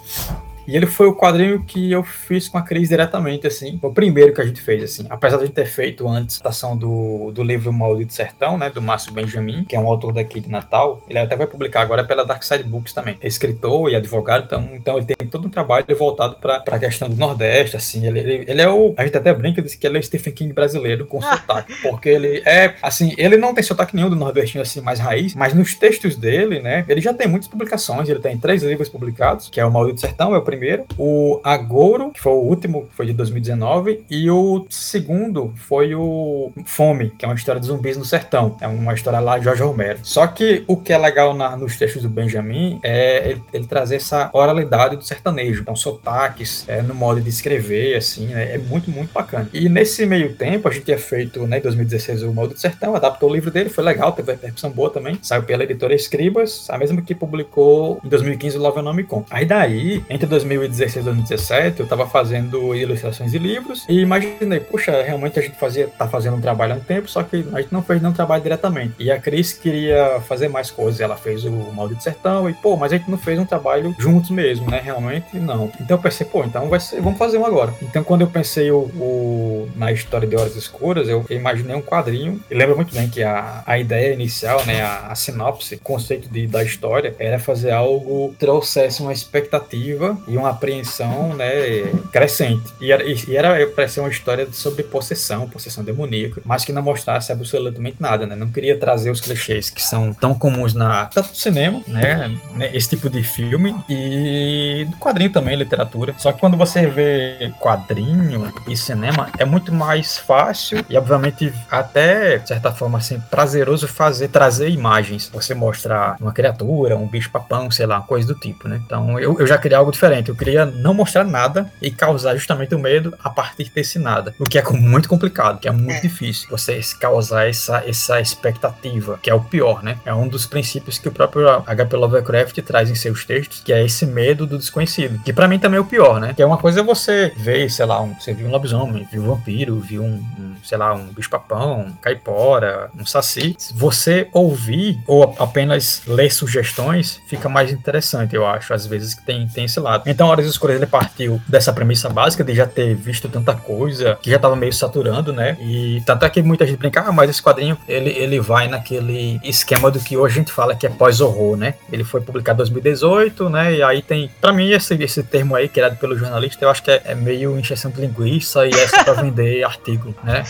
E ele foi o quadrinho que eu fiz com a Cris diretamente, assim. Foi o primeiro que a gente fez, assim. Apesar de a gente ter feito antes a ação do, do livro Maldito Sertão, né? Do Márcio Benjamin, que é um autor daqui de Natal. Ele até vai publicar agora pela Dark Side Books também. É escritor e advogado, então, então ele tem todo um trabalho voltado para a questão do Nordeste, assim. Ele, ele, ele, é o. A gente até brinca diz que ele é o Stephen King brasileiro com sotaque. Porque ele é, assim, ele não tem sotaque nenhum do nordestino, assim, mais raiz, mas nos textos dele, né? Ele já tem muitas publicações. Ele tem três livros publicados, que é o Maldito Sertão, é o primeiro primeiro, o Agouro, que foi o último, foi de 2019, e o segundo foi o Fome, que é uma história de zumbis no sertão. É uma história lá de Jorge Romero. Só que o que é legal na, nos textos do Benjamin é ele, ele trazer essa oralidade do sertanejo. Então, sotaques, é, no modo de escrever, assim, né, é muito, muito bacana. E nesse meio tempo, a gente tinha feito, né, em 2016, o Modo do Sertão, adaptou o livro dele, foi legal, teve uma repercussão boa também. Saiu pela editora Escribas, a mesma que publicou em 2015 o Love Nome Com. Aí daí, entre 2016 e 2017, eu tava fazendo ilustrações de livros e imaginei, puxa, realmente a gente fazia, tá fazendo um trabalho há um tempo, só que a gente não fez nenhum trabalho diretamente. E a Cris queria fazer mais coisas, ela fez o do Sertão e, pô, mas a gente não fez um trabalho juntos mesmo, né? Realmente não. Então eu pensei, pô, então vai ser, vamos fazer um agora. Então quando eu pensei o, o na história de Horas Escuras, eu imaginei um quadrinho, e lembra muito bem que a, a ideia inicial, né, a, a sinopse, o conceito de, da história, era fazer algo que trouxesse uma expectativa e uma apreensão, né, crescente. E era, e era para ser uma história sobre possessão, possessão demoníaca, mas que não mostrasse absolutamente nada, né? Não queria trazer os clichês que são tão comuns na tanto no cinema, né, né, esse tipo de filme e do quadrinho também, literatura. Só que quando você vê quadrinho e cinema, é muito mais fácil e obviamente até de certa forma assim prazeroso fazer trazer imagens. Você mostrar uma criatura, um bicho papão, sei lá, coisa do tipo, né? Então eu, eu já queria algo diferente. Eu queria não mostrar nada e causar justamente o medo a partir desse nada. O que é muito complicado, que é muito é. difícil. Você causar essa, essa expectativa, que é o pior, né? É um dos princípios que o próprio H.P. Lovecraft traz em seus textos, que é esse medo do desconhecido. Que para mim também é o pior, né? Que é uma coisa você ver, sei lá, um, você viu um lobisomem, viu um vampiro, viu um, um sei lá, um bicho-papão, um caipora, um saci. Você ouvir ou apenas ler sugestões, fica mais interessante, eu acho, às vezes que tem, tem esse lado. Então, Horas Escuras ele partiu dessa premissa básica de já ter visto tanta coisa, que já tava meio saturando, né? E tanto é que muita gente brinca, ah, mas esse quadrinho, ele, ele vai naquele esquema do que hoje a gente fala que é pós-horror, né? Ele foi publicado em 2018, né? E aí tem, para mim, esse, esse termo aí, criado pelo jornalista, eu acho que é, é meio encheção de linguiça e é só pra vender [laughs] artigo, né?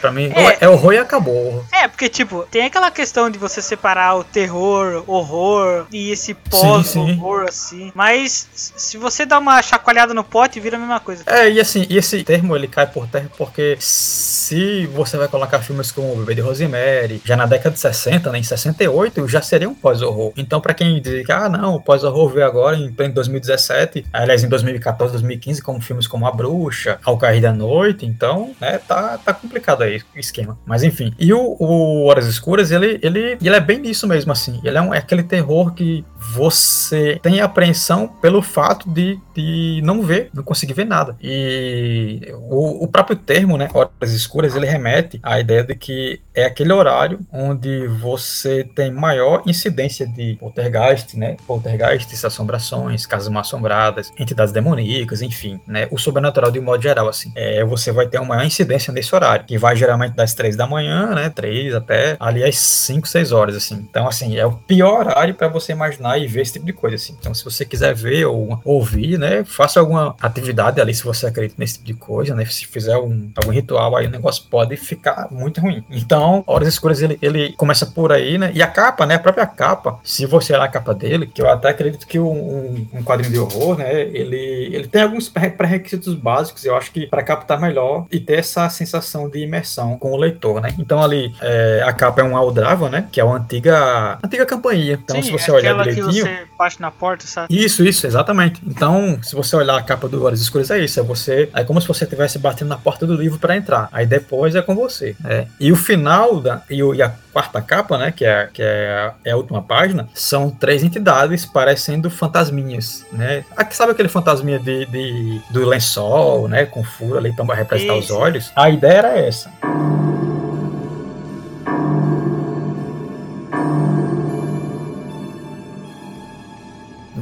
Pra mim, é, é horror e acabou. É, porque, tipo, tem aquela questão de você separar o terror, horror e esse pós-horror, assim. Mas se você dá uma chacoalhada no pote, vira a mesma coisa. É, e assim, e esse termo ele cai por terra porque se você vai colocar filmes como O Bebê de Rosemary, já na década de 60, né, em 68, já seria um pós-horror. Então, pra quem diz que, ah, não, o pós-horror veio agora em 2017, aliás, em 2014, 2015, como filmes como A Bruxa, Ao Cair da Noite, então, né, tá, tá complicado aí o esquema. Mas enfim. E o, o Horas Escuras, ele, ele, ele é bem nisso mesmo, assim. Ele é, um, é aquele terror que você tem apreensão pelo fato de, de não ver, não conseguir ver nada. E o, o próprio termo, né, horas escuras, ele remete à ideia de que é aquele horário onde você tem maior incidência de poltergeist, né, poltergeists, assombrações, casas mal assombradas, entidades demoníacas, enfim, né, o sobrenatural de modo geral, assim. É, você vai ter uma maior incidência nesse horário, que vai geralmente das três da manhã, né, três até ali às cinco, seis horas, assim. Então, assim, é o pior horário para você imaginar e ver esse tipo de coisa, assim. Então, se você quiser ver ou ouvir, né, faça alguma atividade ali se você acredita nesse tipo de coisa, né? Se fizer um, algum ritual aí, o negócio pode ficar muito ruim. Então, Horas Escuras, ele, ele começa por aí, né? E a capa, né, a própria capa, se você olhar a capa dele, que eu até acredito que um, um quadrinho de horror, né, ele, ele tem alguns pré-requisitos básicos, eu acho que para captar melhor e ter essa sensação de imersão com o leitor, né? Então, ali, é, a capa é um Aldrava, né, que é uma antiga, antiga campainha. Então, Sim, se você olhar direitinho, você bate na porta, sabe? Isso, isso, exatamente. Então, se você olhar a capa do Horas Escuras, é isso. É você. É como se você estivesse batendo na porta do livro para entrar. Aí depois é com você. É. E o final da. E, o, e a quarta capa, né? Que é, que é, é a última página, são três entidades parecendo fantasminhas, né? Aqui, sabe aquele fantasminha de, de, do lençol, né? Com furo ali para representar isso. os olhos? A ideia era essa.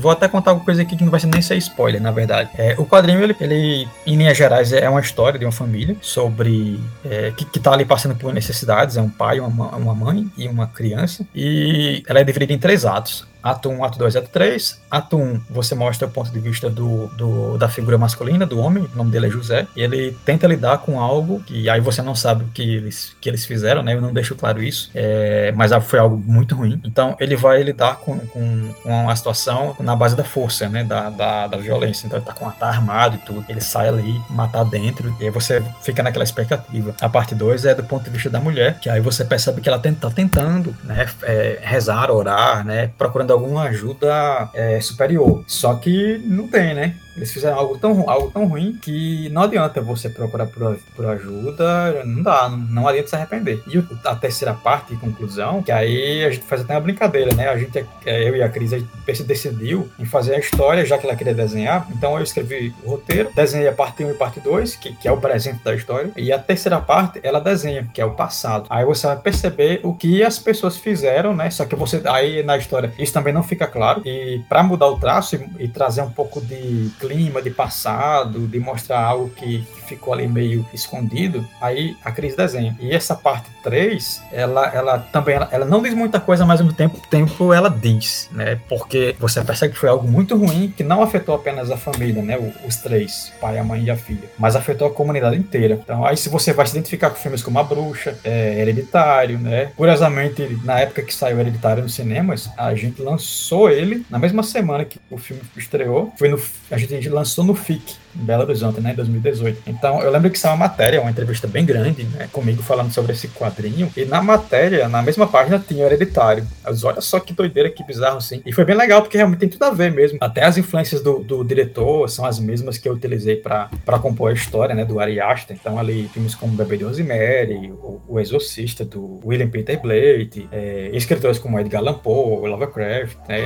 Vou até contar alguma coisa aqui que não vai ser nem ser spoiler, na verdade. É, o quadrinho, ele, ele, em linhas gerais, é uma história de uma família sobre. É, que, que tá ali passando por necessidades. É um pai, uma, uma mãe e uma criança. E ela é dividida em três atos ato 1, ato 2, ato 3. Ato 1, você mostra o ponto de vista do, do, da figura masculina, do homem, o nome dele é José, e ele tenta lidar com algo que aí você não sabe o que eles, que eles fizeram, né? Eu não deixo claro isso, é, mas foi algo muito ruim. Então ele vai lidar com, com, com a situação na base da força, né? Da, da, da violência. Então ele tá com tá armado e tudo. Ele sai ali, matar dentro, e aí você fica naquela expectativa. A parte 2 é do ponto de vista da mulher, que aí você percebe que ela tá tentando, né? É, rezar, orar, né? Procurando alguma ajuda é, superior. Só que não tem, né? Eles fizeram algo tão, algo tão ruim que não adianta você procurar por, por ajuda, não dá, não, não adianta se arrepender. E a terceira parte e conclusão, que aí a gente faz até uma brincadeira, né? A gente, é, eu e a Cris, a gente decidiu em fazer a história, já que ela queria desenhar. Então eu escrevi o roteiro, desenhei a parte 1 e parte 2, que, que é o presente da história. E a terceira parte, ela desenha, que é o passado. Aí você vai perceber o que as pessoas fizeram, né? Só que você, aí na história, isso também não fica claro. E para mudar o traço e, e trazer um pouco de clima, de passado, de mostrar algo que, ficou ali meio escondido, aí a Cris desenha. E essa parte 3, ela, ela também ela, ela, não diz muita coisa, mas ao mesmo tempo, tempo ela diz, né? Porque você percebe que foi algo muito ruim que não afetou apenas a família, né? Os três, pai, a mãe e a filha, mas afetou a comunidade inteira. Então, aí se você vai se identificar com filmes como A Bruxa, é, Hereditário, né? Curiosamente, na época que saiu Hereditário nos cinemas, a gente lançou ele na mesma semana que o filme estreou. Foi no, a gente lançou no FIC, Belo Horizonte, né, em 2018. Então, eu lembro que saiu uma matéria, uma entrevista bem grande, né, comigo falando sobre esse quadrinho, e na matéria, na mesma página, tinha o Hereditário. Olha só que doideira, que bizarro, assim. E foi bem legal, porque realmente tem tudo a ver mesmo. Até as influências do, do diretor são as mesmas que eu utilizei para compor a história, né, do Ari Aster. Então, ali, filmes como Bebê de Rosemary, o, o Exorcista, do William Peter Blatty, é, escritores como Edgar Allan Poe, Lovecraft, né,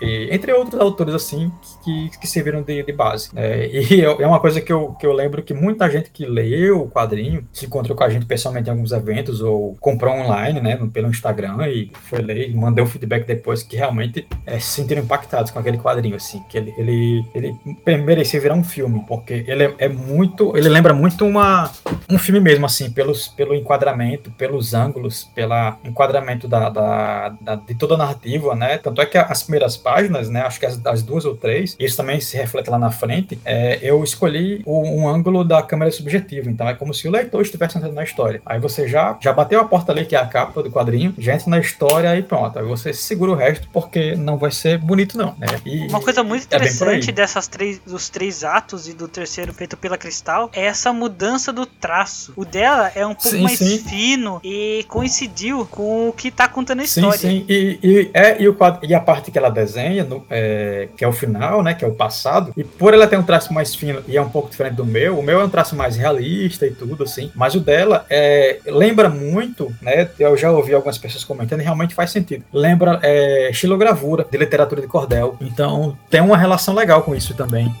e, e, entre outros autores, assim, que, que serviram de, de base. Né, e é uma coisa que eu, que eu lembro que muita gente que leu o quadrinho se encontrou com a gente pessoalmente em alguns eventos ou comprou online, né, pelo Instagram e foi ler e mandou um feedback depois que realmente é, se sentiram impactados com aquele quadrinho, assim, que ele, ele, ele merecia virar um filme, porque ele é, é, muito, ele lembra muito uma, um filme mesmo, assim, pelos, pelo enquadramento, pelos ângulos, pelo enquadramento da, da, da, de toda a narrativa, né, tanto é que as primeiras páginas, né, acho que as, as duas ou três, isso também se reflete lá na frente, é, eu escolhi um ângulo da câmera subjetiva. Então é como se o leitor estivesse entrando na história. Aí você já, já bateu a porta ali, que é a capa do quadrinho, já entra na história e pronto. Aí você segura o resto, porque não vai ser bonito, não. Né? E, Uma coisa muito é interessante é dessas três, dos três atos e do terceiro feito pela Cristal é essa mudança do traço. O dela é um pouco sim, mais sim. fino e coincidiu com o que tá contando a história. Sim, sim. E, e, é, e, o quadro, e a parte que ela desenha, no, é, que é o final, né? Que é o passado, e por ela ter um traço mais e é um pouco diferente do meu. O meu é um traço mais realista e tudo, assim. Mas o dela é, lembra muito, né? Eu já ouvi algumas pessoas comentando e realmente faz sentido. Lembra é, estilogravura de literatura de cordel. Então tem uma relação legal com isso também.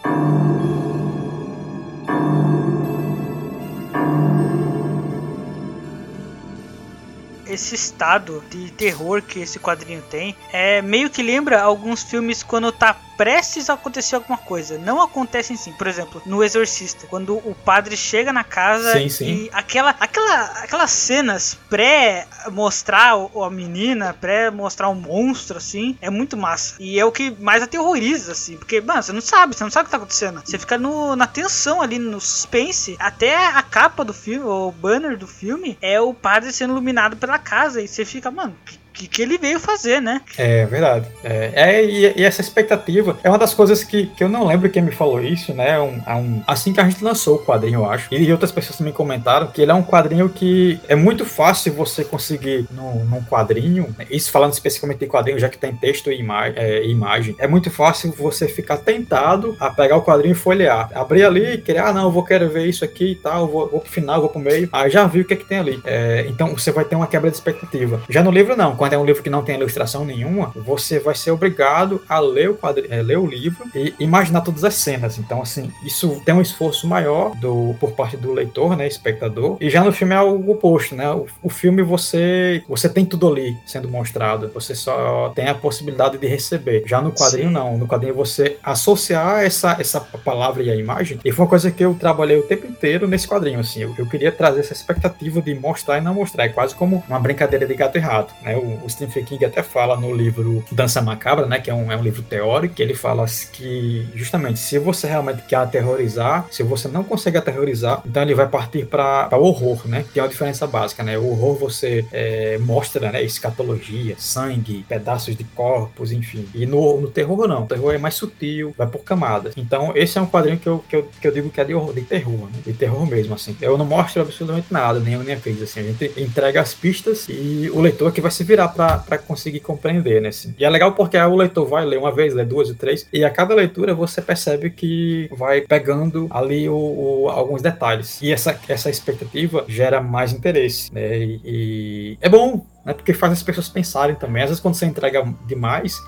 esse estado de terror que esse quadrinho tem é meio que lembra alguns filmes quando tá prestes a acontecer alguma coisa. Não acontece sim. Por exemplo, no Exorcista, quando o padre chega na casa sim, sim. e aquela, aquela, aquelas cenas pré-mostrar a menina, pré-mostrar o um monstro, assim, é muito massa. E é o que mais aterroriza, assim, porque, mano, você não sabe, você não sabe o que tá acontecendo. Você fica no, na tensão ali, no suspense. Até a capa do filme, o banner do filme, é o padre sendo iluminado pela casa. E você fica, mano, que que, que ele veio fazer, né? É verdade. É, é e, e, essa expectativa é uma das coisas que, que eu não lembro quem me falou isso, né? Um, um, assim que a gente lançou o quadrinho, eu acho. E outras pessoas também comentaram que ele é um quadrinho que é muito fácil você conseguir num quadrinho. Isso falando especificamente de quadrinho, já que tem texto e ima é, imagem. É muito fácil você ficar tentado a pegar o quadrinho e folhear. Abrir ali e querer, ah, não, eu vou querer ver isso aqui e tal, vou, vou pro final, vou pro meio. Aí já viu o que é que tem ali. É, então você vai ter uma quebra de expectativa. Já no livro, não. Quando é um livro que não tem ilustração nenhuma, você vai ser obrigado a ler o, quadri é, ler o livro e imaginar todas as cenas. Então, assim, isso tem um esforço maior do, por parte do leitor, né, espectador. E já no filme é o oposto, né? O, o filme você você tem tudo ali sendo mostrado, você só tem a possibilidade de receber. Já no quadrinho Sim. não, no quadrinho você associar essa essa palavra e a imagem. E foi uma coisa que eu trabalhei o tempo inteiro nesse quadrinho, assim. Eu, eu queria trazer essa expectativa de mostrar e não mostrar. É quase como uma brincadeira de gato e rato, né? O, o Stephen King até fala no livro Dança Macabra, né, que é um, é um livro teórico, que ele fala que justamente se você realmente quer aterrorizar, se você não consegue aterrorizar, então ele vai partir para o horror, né? Que é uma diferença básica, né? O horror você é, mostra, né, escatologia, sangue, pedaços de corpos, enfim. E no, no terror não, o terror é mais sutil, vai por camadas. Então esse é um quadrinho que eu, que eu, que eu digo que é de, horror, de terror, né? De terror mesmo, assim. Eu não mostro absolutamente nada, nem eu nem a assim. A gente entrega as pistas e o leitor que vai se virar para conseguir compreender, né? Assim. E é legal porque o leitor vai ler uma vez, ler duas ou três, e a cada leitura você percebe que vai pegando ali o, o, alguns detalhes. E essa, essa expectativa gera mais interesse, né? E, e é bom, né? Porque faz as pessoas pensarem também. Às vezes quando você entrega demais,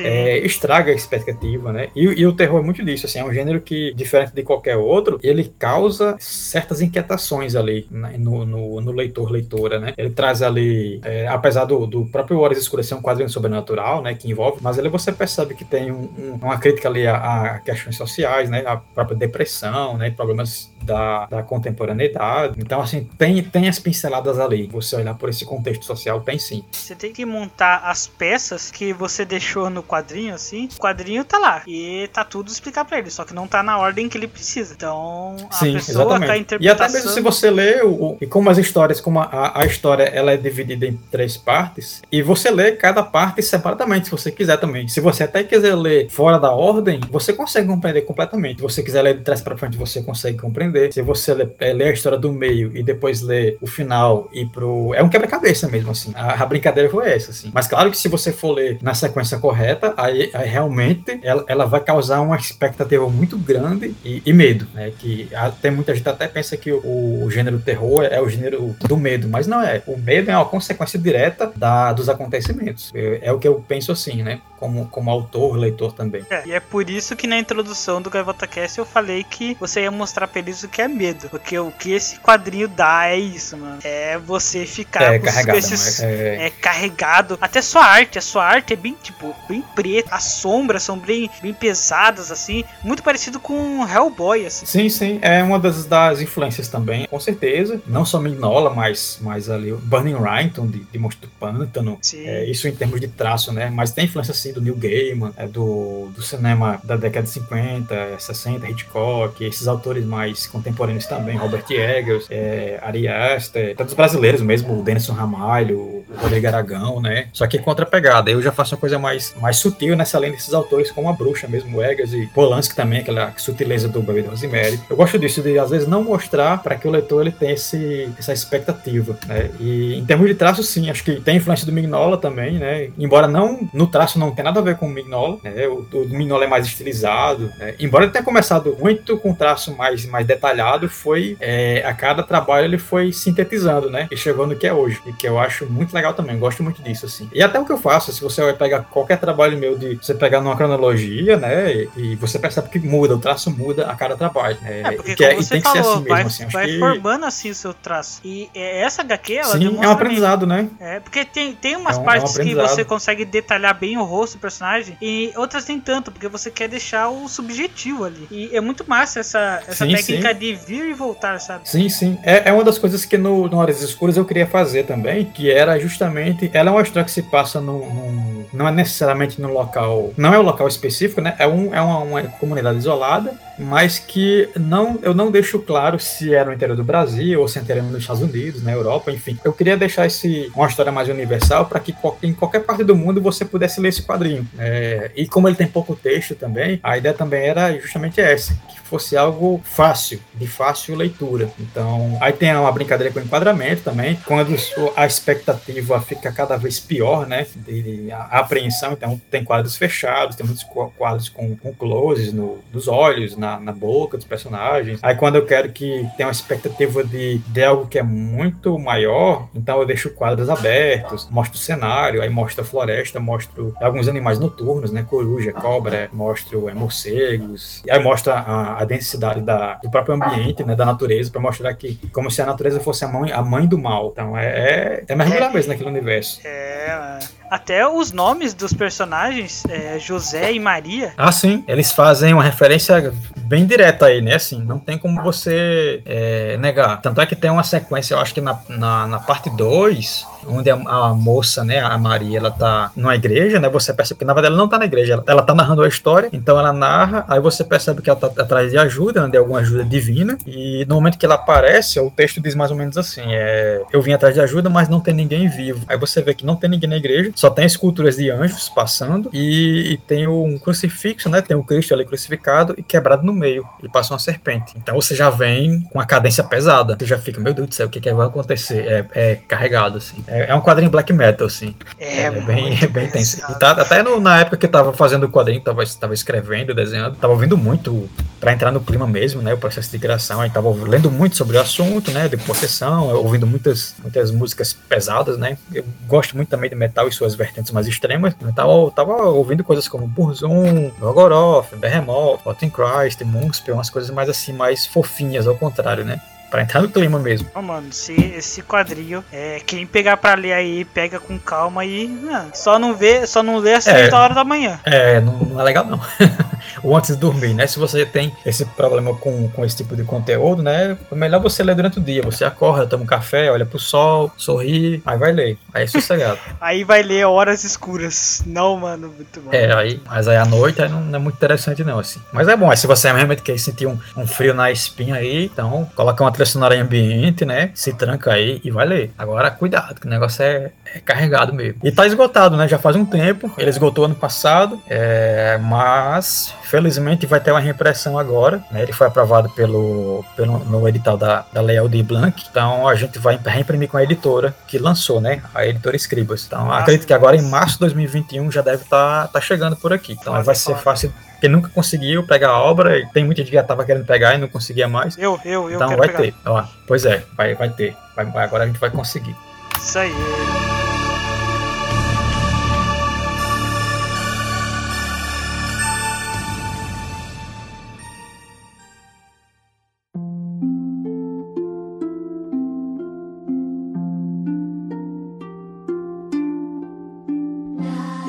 é, estraga a expectativa, né? E, e, o terror é muito disso, assim, é um gênero que, diferente de qualquer outro, ele causa certas inquietações ali né, no, no, no, leitor, leitora, né? Ele traz ali, é, apesar do, do próprio Horas Escuras ser um quadrinho sobrenatural, né, que envolve, mas ali você percebe que tem um, um, uma crítica ali a, a, questões sociais, né, a própria depressão, né, problemas da, da contemporaneidade. Então, assim, tem, tem as pinceladas ali. Você olhar por esse contexto social, tem sim. Você tem que montar as peças que você deixou no quadrinho, assim, o quadrinho tá lá. E tá tudo explicar pra ele, só que não tá na ordem que ele precisa. Então, a Sim, pessoa exatamente. tá interpretando. E até mesmo se você lê, o, e como as histórias, como a, a história ela é dividida em três partes, e você lê cada parte separadamente, se você quiser também. Se você até quiser ler fora da ordem, você consegue compreender completamente. Se você quiser ler de trás para frente, você consegue compreender. Se você lê, é, a história do meio e depois lê o final e pro. É um quebra-cabeça mesmo, assim. A, a, brincadeira foi essa, assim. Mas claro que se você for ler na sequência correta, aí, aí realmente ela, ela, vai causar uma expectativa muito grande e, e, medo, né? Que até muita gente até pensa que o, o, gênero terror é o gênero do medo, mas não é. O medo é uma consequência direta da, dos acontecimentos. É, é o que eu penso assim, né? Como, como autor, leitor também. É, e é por isso que na introdução do Gaivota Cast eu falei que você ia mostrar pra eles o que é medo. Porque o que esse quadrinho dá é isso, mano. É você ficar é, carregado, esses, é... é... carregado. Até sua arte, a sua arte é bem, tipo, bem preta. As sombras são bem, bem pesadas, assim. Muito parecido com Hellboy, assim. Sim, sim. É uma das, das influências também, com certeza. Não só Mignola, mas, mas ali o Burning Rhinton, de, de Monstro do Pântano. É, isso em termos de traço, né? Mas tem influência, assim, do Neil Gaiman, é, do, do cinema da década de 50, 60, Hitchcock, esses autores mais contemporâneos também, Robert Eggers, é, Ari Aster, tantos brasileiros mesmo, o Denison Ramalho, o Rodrigo Aragão, né? Só que contra pegada. Eu já faço uma coisa mais, mais sutil nessa além desses autores, como a Bruxa mesmo, o Eggers e Polanski também, aquela sutileza do Bebê do Rosemary. Eu gosto disso, de às vezes não mostrar para que o leitor ele tenha esse, essa expectativa, né? E em termos de traço, sim, acho que tem influência do Mignola também, né? Embora não, no traço não tenha nada a ver com o Mignola, né? O, o Mignola é mais estilizado, né? Embora ele tenha começado muito com traço mais, mais detalhado, foi é, a cada trabalho ele foi sintetizando, né? E chegou no que é hoje, e que eu acho muito legal também, gosto muito disso, assim. E até o que eu faço, se você vai pegar qualquer trabalho meu de você pegar numa cronologia, né? E você percebe que muda, o traço muda a cada trabalho. É, é porque que é, tem falou, que ser assim mesmo, vai, assim. vai que... formando assim o seu traço. E essa HQ, ela Sim, é um aprendizado, né? É, porque tem, tem umas é um, partes é um que você consegue detalhar bem o rosto do personagem e outras nem tanto, porque você quer deixar o subjetivo ali. E é muito massa essa, essa sim, técnica sim. De vir e voltar, sabe? Sim, sim. É, é uma das coisas que no, no Horas Escuras eu queria fazer também, que era justamente. Ela é uma história que se passa num, num não é necessariamente no local. Não é o local específico, né? É, um, é uma, uma comunidade isolada mas que não eu não deixo claro se era no interior do Brasil ou se era nos Estados Unidos, na Europa, enfim. Eu queria deixar esse, uma história mais universal para que em qualquer parte do mundo você pudesse ler esse quadrinho. É, e como ele tem pouco texto também, a ideia também era justamente essa, que fosse algo fácil, de fácil leitura. Então, aí tem uma brincadeira com o enquadramento também, quando a expectativa fica cada vez pior, né, de, a apreensão, então tem quadros fechados, tem muitos quadros com, com closes no, nos olhos, na na, na boca dos personagens. Aí quando eu quero que tenha uma expectativa de, de algo que é muito maior, então eu deixo quadros abertos, mostro o cenário, aí mostro a floresta, mostro alguns animais noturnos, né? Coruja, cobra, mostro é, morcegos, e aí mostra a, a densidade da, do próprio ambiente, né? Da natureza, para mostrar que como se a natureza fosse a mãe, a mãe do mal. Então é, é, é mergulhar é, mesmo naquele universo. É, até os nomes dos personagens, é, José e Maria. Ah, sim. Eles fazem uma referência bem direta aí, né? Assim, não tem como você é, negar. Tanto é que tem uma sequência, eu acho que na, na, na parte 2 onde a, a, moça, né, a Maria, ela tá numa igreja, né? Você percebe que na verdade ela não tá na igreja, ela, ela tá narrando a história, então ela narra, aí você percebe que ela tá atrás de ajuda, né, de alguma ajuda divina, e no momento que ela aparece, o texto diz mais ou menos assim: é, eu vim atrás de ajuda, mas não tem ninguém vivo. Aí você vê que não tem ninguém na igreja, só tem esculturas de anjos passando e, e tem um crucifixo, né? Tem o Cristo ali crucificado e quebrado no meio, e passa uma serpente. Então você já vem com a cadência pesada, você já fica, meu Deus do céu, o que, que vai acontecer? É, é carregado, assim. É, é, um quadrinho black metal, assim. É, é bem, é bem tenso. Tá, até no, na época que eu tava fazendo o quadrinho, tava, tava escrevendo, desenhando, tava ouvindo muito para entrar no clima mesmo, né? O processo de criação. Aí tava lendo muito sobre o assunto, né? De possessão, ouvindo muitas, muitas músicas pesadas, né? Eu gosto muito também de metal e suas vertentes mais extremas. Eu tava, tava ouvindo coisas como Burzum, Rogoroth, Behemoth, Rotten Christ, Moonspell, umas coisas mais assim, mais fofinhas, ao contrário, né? Pra entrar no clima mesmo. Oh, mano, se esse quadrinho, é, quem pegar pra ler aí, pega com calma e. Não, só não vê, só não lê às é, 6 horas da manhã. É, não, não é legal não. [laughs] Ou antes de dormir, né? Se você tem esse problema com, com esse tipo de conteúdo, né? É melhor você ler durante o dia. Você acorda, toma um café, olha pro sol, sorri, aí vai ler. Aí é sossegado. [laughs] aí vai ler horas escuras. Não, mano, muito bom. É, aí, mas aí à noite aí não, não é muito interessante, não, assim. Mas é bom, aí se você realmente quer sentir um, um frio na espinha aí, então coloca uma trilha sonora em ambiente, né? Se tranca aí e vai ler. Agora, cuidado, que o negócio é, é carregado mesmo. E tá esgotado, né? Já faz um tempo. Ele esgotou ano passado, é, mas felizmente vai ter uma reimpressão agora. Né? Ele foi aprovado pelo, pelo no edital da, da Leal de Blanc. Então a gente vai reimprimir com a editora que lançou, né? A editora Scribas. Então acredito que agora em março de 2021 já deve estar tá, tá chegando por aqui. Então vai ser fácil quem nunca conseguiu pegar a obra, e tem muita gente que já estava querendo pegar e não conseguia mais. Eu, eu, eu. Então vai pegar. ter. Ó, pois é, vai, vai ter. Vai, agora a gente vai conseguir. Isso aí.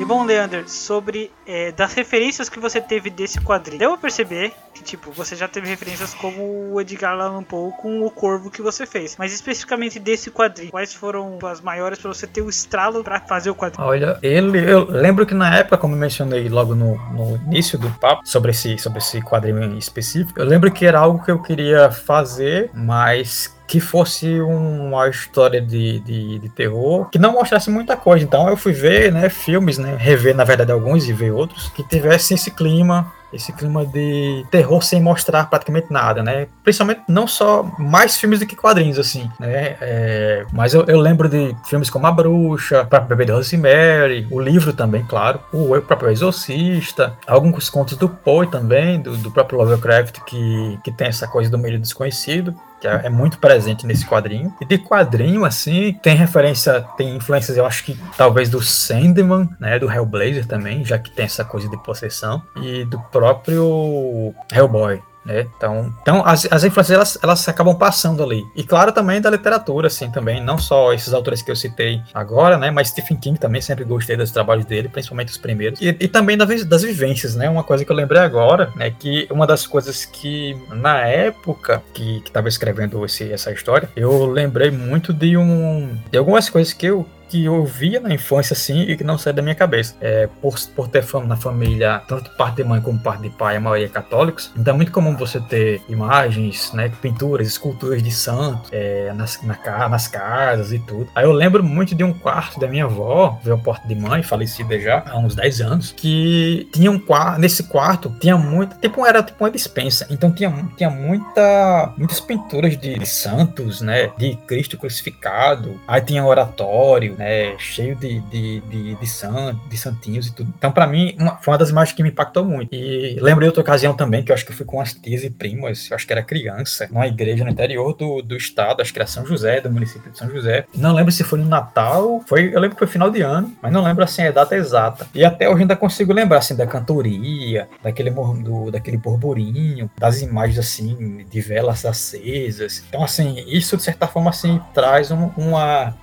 Bom, Leander, sobre é, das referências que você teve desse quadrinho. Deu pra perceber que, tipo, você já teve referências como o Edgar Allan Poe com o Corvo que você fez. Mas especificamente desse quadrinho, quais foram as maiores para você ter o estralo para fazer o quadrinho? Olha, ele, eu lembro que na época, como eu mencionei logo no, no início do papo sobre esse, sobre esse quadrinho específico, eu lembro que era algo que eu queria fazer, mas que fosse uma história de, de, de, terror que não mostrasse muita coisa. Então eu fui ver né, filmes, né, rever na verdade alguns e ver outros que tivessem esse clima esse clima de terror sem mostrar praticamente nada, né? Principalmente não só mais filmes do que quadrinhos, assim, né? É, mas eu, eu, lembro de filmes como A Bruxa, próprio Bebê de Rosemary, o livro também, claro, o, próprio Exorcista, alguns contos do Poe também, do, do próprio Lovecraft, que, que tem essa coisa do meio desconhecido que é, é muito presente nesse quadrinho. E de quadrinho, assim, tem referência, tem influências, eu acho que talvez do Sandman, né, do Hellblazer também, já que tem essa coisa de possessão, e do próprio Hellboy, né? Então, então as, as influências elas, elas acabam passando ali. E claro também da literatura, assim, também, não só esses autores que eu citei agora, né? Mas Stephen King também sempre gostei dos trabalhos dele, principalmente os primeiros. E, e também das, das vivências, né? Uma coisa que eu lembrei agora, né? Que uma das coisas que na época que estava escrevendo esse, essa história, eu lembrei muito de um de algumas coisas que eu que eu via na infância, assim, e que não sai da minha cabeça. É, por, por ter fama na família, tanto parte de mãe como parte de pai, a maioria é católicos, então é muito comum você ter imagens, né, pinturas, esculturas de santos é, nas, na, nas casas e tudo. Aí eu lembro muito de um quarto da minha avó, veio a porta de mãe, falecida já há uns 10 anos, que tinha um quarto, nesse quarto tinha muito, tipo, era tipo uma dispensa, então tinha, tinha muita, muitas pinturas de, de santos, né, de Cristo crucificado, aí tinha oratório, né, cheio de, de, de, de, san, de santinhos e tudo. Então, para mim, uma, foi uma das imagens que me impactou muito. E lembrei outra ocasião também, que eu acho que eu fui com as tias e primas, eu acho que era criança, numa igreja no interior do, do estado, acho que era São José, do município de São José. Não lembro se foi no Natal, foi, eu lembro que foi final de ano, mas não lembro assim a data exata. E até hoje ainda consigo lembrar assim da cantoria, daquele, do, daquele burburinho, das imagens assim de velas acesas. Então assim, isso de certa forma assim traz um, uma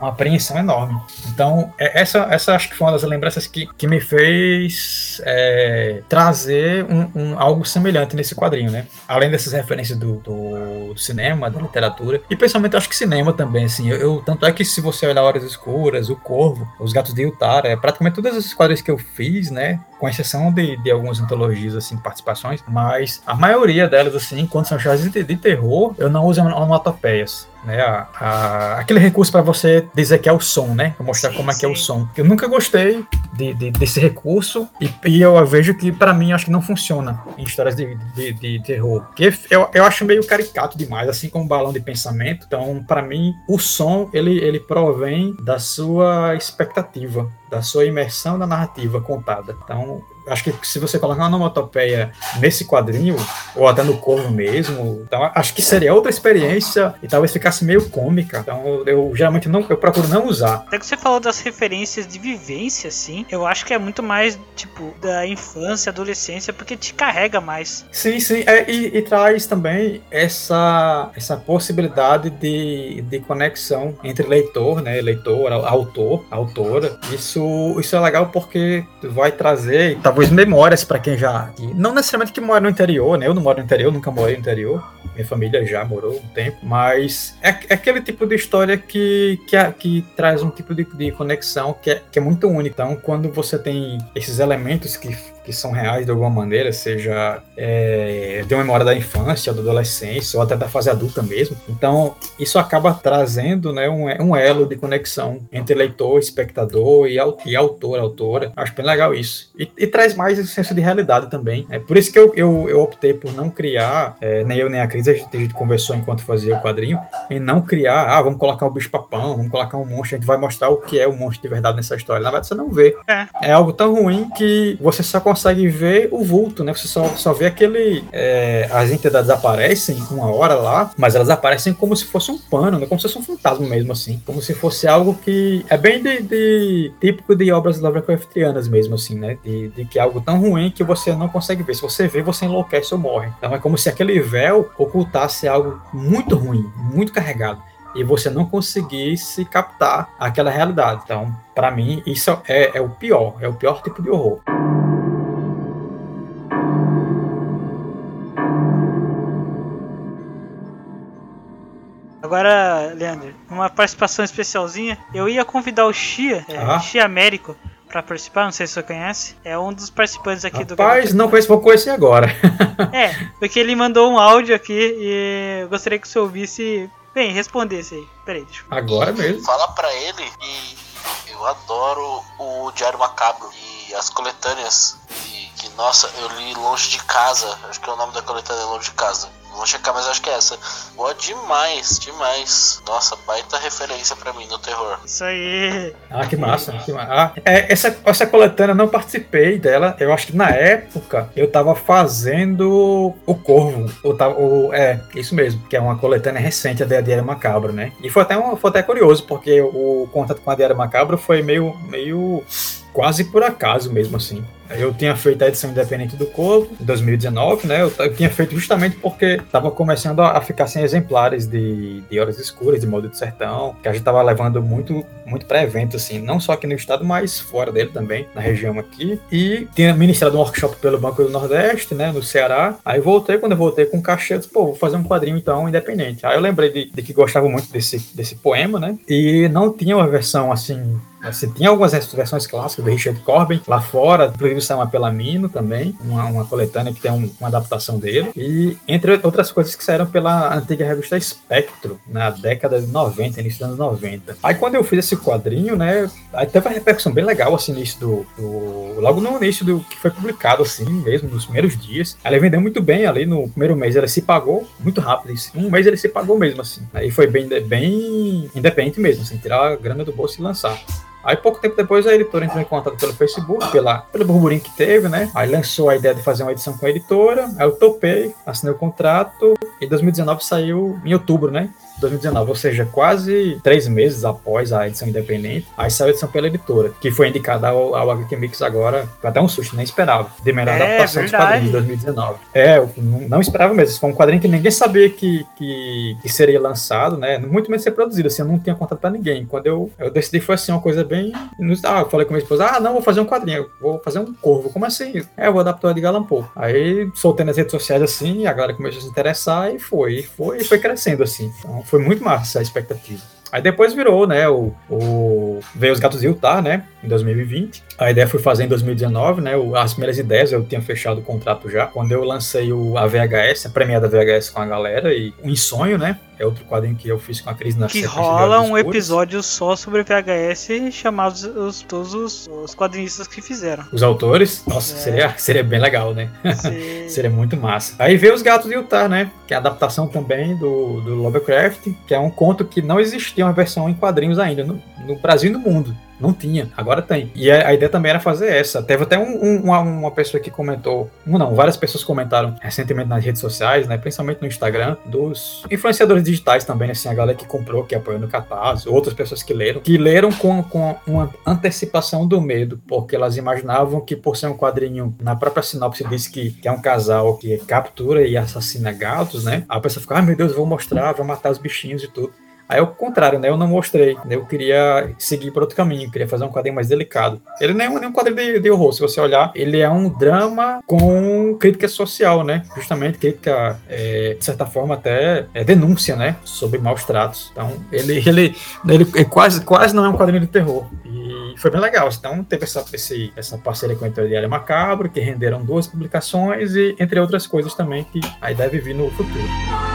uma apreensão enorme. Então, é, essa, essa acho que foi uma das lembranças que, que me fez é, trazer um, um, algo semelhante nesse quadrinho, né? Além dessas referências do, do, do cinema, da literatura, e principalmente acho que cinema também, assim. Eu, eu, tanto é que se você olhar Horas Escuras, O Corvo, Os Gatos de Utara, é praticamente todos esses quadrinhos que eu fiz, né? Com exceção de, de algumas antologias, assim, participações, mas a maioria delas, assim, quando são chás de, de terror, eu não uso onomatopeias né? A, a, aquele recurso para você dizer que é o som, né? Pra mostrar sim, como é sim. que é o som. Eu nunca gostei de, de, desse recurso e, e, eu vejo que para mim acho que não funciona em histórias de, de, de, terror. Porque eu, eu acho meio caricato demais, assim como um balão de pensamento. Então, para mim, o som ele, ele provém da sua expectativa, da sua imersão na narrativa contada. Então, acho que se você colocar uma onomatopeia nesse quadrinho, ou até no corvo mesmo, então acho que seria outra experiência e talvez ficasse meio cômica. Então eu, geralmente não, eu procuro não usar. Até que você falou das referências de vivência, assim, eu acho que é muito mais, tipo, da infância, adolescência, porque te carrega mais. Sim, sim, é, e, e, traz também essa, essa possibilidade de, de conexão entre leitor, né, leitor, autor, autora. Isso, isso é legal porque vai trazer, talvez memórias para quem já. Não necessariamente que mora no interior, né? Eu não moro no interior, nunca morei no interior. Minha família já morou um tempo, mas é, é aquele tipo de história que, que, que traz um tipo de, de conexão que é, que é muito único. Então, quando você tem esses elementos que que são reais de alguma maneira, seja é, de uma memória da infância, da adolescência, ou até da fase adulta mesmo. Então, isso acaba trazendo né, um, um elo de conexão entre leitor, espectador e, e autor, autora. Acho bem legal isso. E, e traz mais esse senso de realidade também. É por isso que eu, eu, eu optei por não criar, é, nem eu nem a Cris, a gente, a gente conversou enquanto fazia o quadrinho, em não criar, ah, vamos colocar o bicho papão, vamos colocar um monstro, a gente vai mostrar o que é o monstro de verdade nessa história. Na verdade, você não vê. É, é algo tão ruim que você só consegue consegue ver o vulto, né? Você só, só vê aquele. É, as entidades aparecem uma hora lá, mas elas aparecem como se fosse um pano, né? Como se fosse um fantasma mesmo, assim. Como se fosse algo que é bem de, de típico de obras Lovecraftianas mesmo, assim, né? De, de, que é algo tão ruim que você não consegue ver. Se você vê, você enlouquece ou morre. Então é como se aquele véu ocultasse algo muito ruim, muito carregado e você não conseguisse captar aquela realidade. Então, para mim, isso é, é, o pior, é o pior tipo de horror. Agora, Leandro, uma participação especialzinha. Eu ia convidar o Xia, é, ah. Xia Américo, para participar, não sei se você conhece. É um dos participantes aqui Rapaz, do Rapaz, não conheço, vou conhecer agora. é, porque ele mandou um áudio aqui e eu gostaria que você ouvisse. Bem, respondesse aí. Peraí, deixa eu... Agora mesmo. Fala pra ele que eu adoro o Diário Macabro e as coletâneas. E que, nossa, eu li longe de casa. Acho que é o nome da coletânea é longe de casa. Vou checar, mas acho que é essa. Boa demais, demais. Nossa, baita referência para mim no terror. Isso aí. Ah, que massa. Que massa. Ah, é, essa, essa coletânea não participei dela. Eu acho que na época eu tava fazendo o Corvo. Ou tava, ou, é, isso mesmo, que é uma coletânea recente da Diário Macabro, né? E foi até, um, foi até curioso, porque o contato com a Diário Macabro foi meio, meio quase por acaso mesmo, assim. Eu tinha feito a edição independente do Corvo, em 2019, né? Eu, eu tinha feito justamente porque estava começando a, a, ficar sem exemplares de, de Horas Escuras, de Modo do Sertão, que a gente estava levando muito, muito para evento, assim, não só aqui no estado, mas fora dele também, na região aqui. E tinha ministrado um workshop pelo Banco do Nordeste, né? No Ceará. Aí voltei, quando eu voltei com o cachê, eu disse, pô, vou fazer um quadrinho então independente. Aí eu lembrei de, de que gostava muito desse, desse poema, né? E não tinha uma versão assim você tinha algumas versões clássicas do Richard Corbin lá fora, inclusive uma pela Mino também, uma, uma coletânea que tem um, uma adaptação dele, e entre outras coisas que saíram pela antiga revista Espectro, na década de 90, início dos anos 90. Aí quando eu fiz esse quadrinho, né, aí teve uma repercussão bem legal, assim, início do, do logo no início do que foi publicado, assim, mesmo, nos primeiros dias. Ela vendeu muito bem ali no primeiro mês, ela se pagou muito rápido, assim. um mês ele se pagou mesmo, assim. Aí foi bem, bem independente mesmo, assim, tirar a grana do bolso e lançar. Aí pouco tempo depois a editora entrou em contato pelo Facebook, pela, pelo burburinho que teve, né? Aí lançou a ideia de fazer uma edição com a editora, aí eu topei, assinei o contrato, e 2019 saiu em outubro, né? 2019, ou seja, quase três meses após a edição independente, aí saiu a edição pela editora, que foi indicada ao, ao HQ Mix agora, foi até um susto, nem esperava, de melhor É, adaptação dos verdade. quadrinhos de 2019. É, eu não, não esperava mesmo, foi um quadrinho que ninguém sabia que, que, que seria lançado, né, muito menos ser produzido, assim, eu não tinha contato pra ninguém. Quando eu, eu decidi, foi assim, uma coisa bem. Ah, eu falei com minha esposa, ah, não, vou fazer um quadrinho, vou fazer um corvo, como assim? É, eu vou adaptar o Edgar Allan Poe. Aí soltei nas redes sociais assim, a galera começou a se interessar e foi, e foi, e foi crescendo assim. Então foi muito massa a expectativa. Aí depois virou, né, o, o veio os Gatos de Utah, né, em 2020. A ideia foi fazer em 2019, né, as primeiras ideias eu tinha fechado o contrato já. Quando eu lancei o, a VHS, a premiada VHS com a galera e o Insonho, né, é outro quadrinho que eu fiz com a Cris na Que rola um episódio só sobre VHS chamar os, os- todos os, os quadrinistas que fizeram. Os autores, nossa, É. seria, seria bem legal, né? Se- [laughs] Seria muito massa. Aí veio Os Gatos de Utah, né? Que é a adaptação também do, do Lovecraft, que é um conto que não existia uma versão em quadrinhos ainda, no, no Brasil e no mundo. Não tinha, agora tem. E a, a ideia também era fazer essa. Teve até um- um- uma, uma pessoa que comentou, não, várias pessoas comentaram recentemente nas redes sociais, né? Principalmente no Instagram, dos influenciadores digitais também, assim, a galera que comprou, que apoiou no Catarse, outras pessoas que leram, que leram com, com uma antecipação do medo, porque elas imaginavam que por ser um quadrinho, na própria sinopse diz que, que é um casal que captura e assassina gatos, né? A pessoa fica, ah, meu Deus, eu vou mostrar, vou matar os bichinhos e tudo. Aí o contrário, né? Eu não mostrei. né, Eu queria seguir por outro caminho, queria fazer um quadrinho mais delicado. Ele não é um, nem um quadrinho de, de horror, se você olhar, ele é um drama com crítica social, né? Justamente crítica, é, de certa forma, até é, denúncia, né? Sobre maus tratos. Então, ele, ele, ele, ele quase, quase não é um quadrinho de terror. E foi bem legal. Então, teve essa, esse, essa parceria com a Editorial Macabro, que renderam duas publicações e, entre outras coisas também, que aí deve vir no futuro.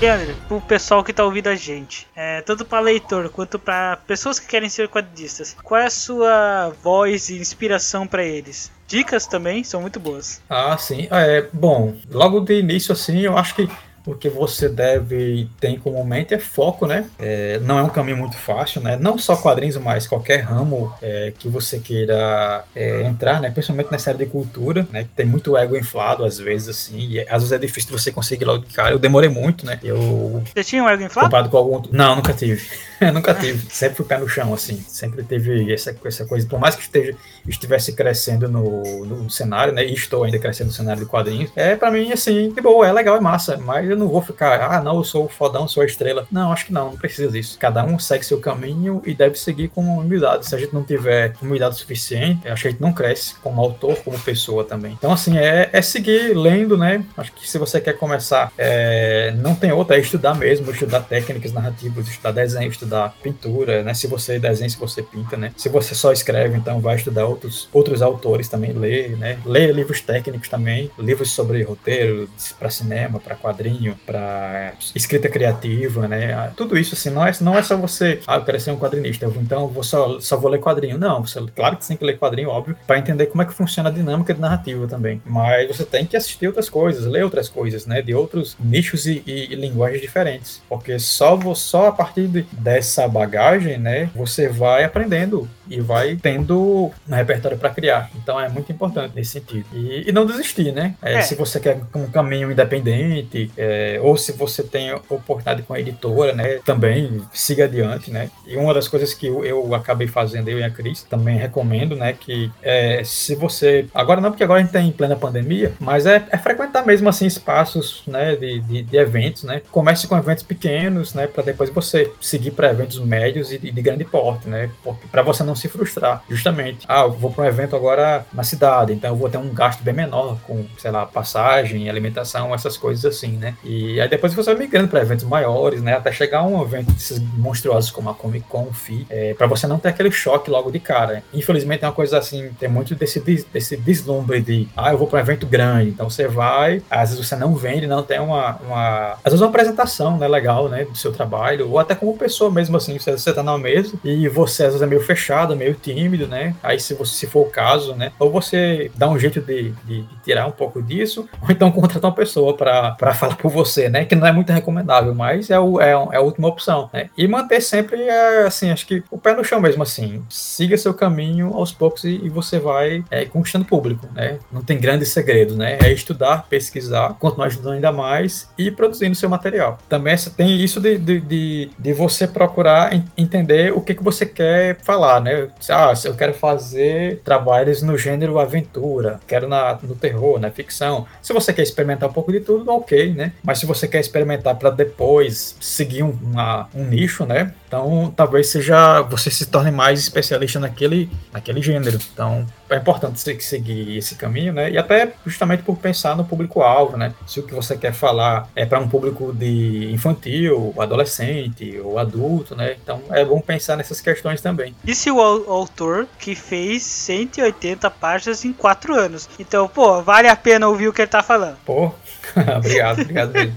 Leandro, pro pessoal que tá ouvindo a gente, é, tanto para leitor quanto para pessoas que querem ser quadrinistas, qual é a sua voz e inspiração para eles? Dicas também são muito boas. Ah, sim. É, bom, logo de início, assim, eu acho que o que você deve ter como mente é foco, né? É, não é um caminho muito fácil, né? Não só quadrinhos, mas qualquer ramo é, que você queira é, entrar, né? Principalmente nessa área de cultura, né? Que tem muito ego inflado às vezes, assim, e às vezes é difícil você conseguir logo de cara. Eu demorei muito, né? Eu Você tinha um ego inflado? comparado com algum. Não, nunca tive. [laughs] nunca tive. Sempre fui pé no chão, assim. Sempre teve essa, essa coisa. Por mais que esteja, estivesse crescendo no, no cenário, né? E estou ainda crescendo no cenário de quadrinhos. É, pra mim, assim, de boa, é legal, é massa. Mas eu não vou ficar, ah, não, eu sou o fodão, sou a estrela. Não, acho que não, não precisa disso. Cada um segue seu caminho e deve seguir com humildade. Se a gente não tiver humildade suficiente, acho que a gente não cresce como autor, como pessoa também. Então, assim, é, é seguir lendo, né? Acho que se você quer começar, é, não tem outra, é estudar mesmo, estudar técnicas narrativas, estudar desenho, estudar pintura, né? Se você desenha, se você pinta, né? Se você só escreve, então vai estudar outros, outros autores também, ler, né? Ler livros técnicos também, livros sobre roteiro, para cinema, para quadrinho, para escrita criativa, né? Tudo isso, assim, não é, não é só você, ah, eu quero ser um quadrinista, vou- então vou só, só vou ler quadrinho. Não, você, claro que você tem que ler quadrinho, óbvio, para entender como é que funciona a dinâmica de narrativa também. Mas você tem que assistir outras coisas, ler outras coisas, né? De outros nichos e, e- e linguagens diferentes. Porque só, vo- só a partir de- dessa bagagem, né? Você vai aprendendo e vai tendo um repertório para criar. Então é muito importante nesse sentido. E, e não desistir, né? É, É. Se você quer um caminho independente, é, ou se você tem oportunidade com a editora, né? Também siga adiante, né? E uma das coisas que eu, eu acabei fazendo, eu e a Cris, também recomendo, né? Que é, se você. Agora não, porque agora a gente tem em plena pandemia, mas é, é frequentar mesmo assim espaços né, de, de, de eventos, né? Comece com eventos pequenos, né? Para depois você seguir para eventos médios e de, de grande porte, né? Para você não se frustrar, justamente. Ah, eu vou para um evento agora na cidade, então eu vou ter um gasto bem menor com, sei lá, passagem, alimentação, essas coisas assim, né? E aí depois você vai migrando para eventos maiores, né? Até chegar a um evento desses monstruosos como a Comic Con, FI, é, para você não ter aquele choque logo de cara. Infelizmente é uma coisa assim, tem muito desse, desse deslumbre de, ah, eu vou para um evento grande, então você vai, às vezes você não vende, não tem uma, uma às vezes uma apresentação, né, legal, né, do seu trabalho, ou até como pessoa mesmo assim, você, você tá na mesa e você às vezes é meio fechado, meio tímido, né, aí se você, se for o caso, né, ou você dá um jeito de, de, de tirar um pouco disso, ou então [laughs] contratar uma pessoa para falar por você, né, que não é muito recomendável, mas é, o, é, é a última opção, né, e manter sempre, é, assim, acho que o pé no chão mesmo, assim, siga seu caminho aos poucos e, e você vai é, conquistando público, né, não tem grandes segredos, né, é estudar, pesquisar, continuar estudando ainda mais e produzindo seu material. Também tem isso de, de, de, de você procurar entender o que, que você quer falar, né, ah, eu quero fazer trabalhos no gênero aventura, quero na, no terror, na ficção. Se você quer experimentar um pouco de tudo, ok, né? Mas se você quer experimentar para depois seguir um, uma, um nicho, né? Então, talvez seja você se torne mais especialista naquele, naquele gênero. Então, é importante você seguir esse caminho, né? E até justamente por pensar no público-alvo, né? Se o que você quer falar é para um público de infantil, adolescente ou adulto, né? Então, é bom pensar nessas questões também. Disse o autor que fez 180 páginas em 4 anos. Então, pô, vale a pena ouvir o que ele tá falando. Pô, [laughs] obrigado, obrigado mesmo.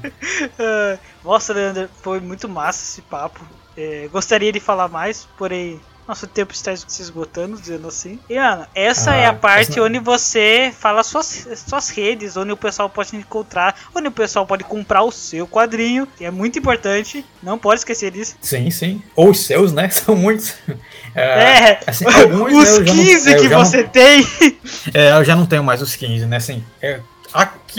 [laughs] Nossa, Leandro, foi muito massa esse papo. É, gostaria de falar mais, porém nosso tempo está se esgotando, dizendo assim. E, Ana, essa ah, é a parte onde você fala suas, suas redes, onde o pessoal pode encontrar, onde o pessoal pode comprar o seu quadrinho, que é muito importante, não pode esquecer disso. Sim, sim. Ou os seus, né? [laughs] São muitos. É, é assim, os né, 15 não, que você não, tem. É, eu já não tenho mais os 15, né? Assim, é,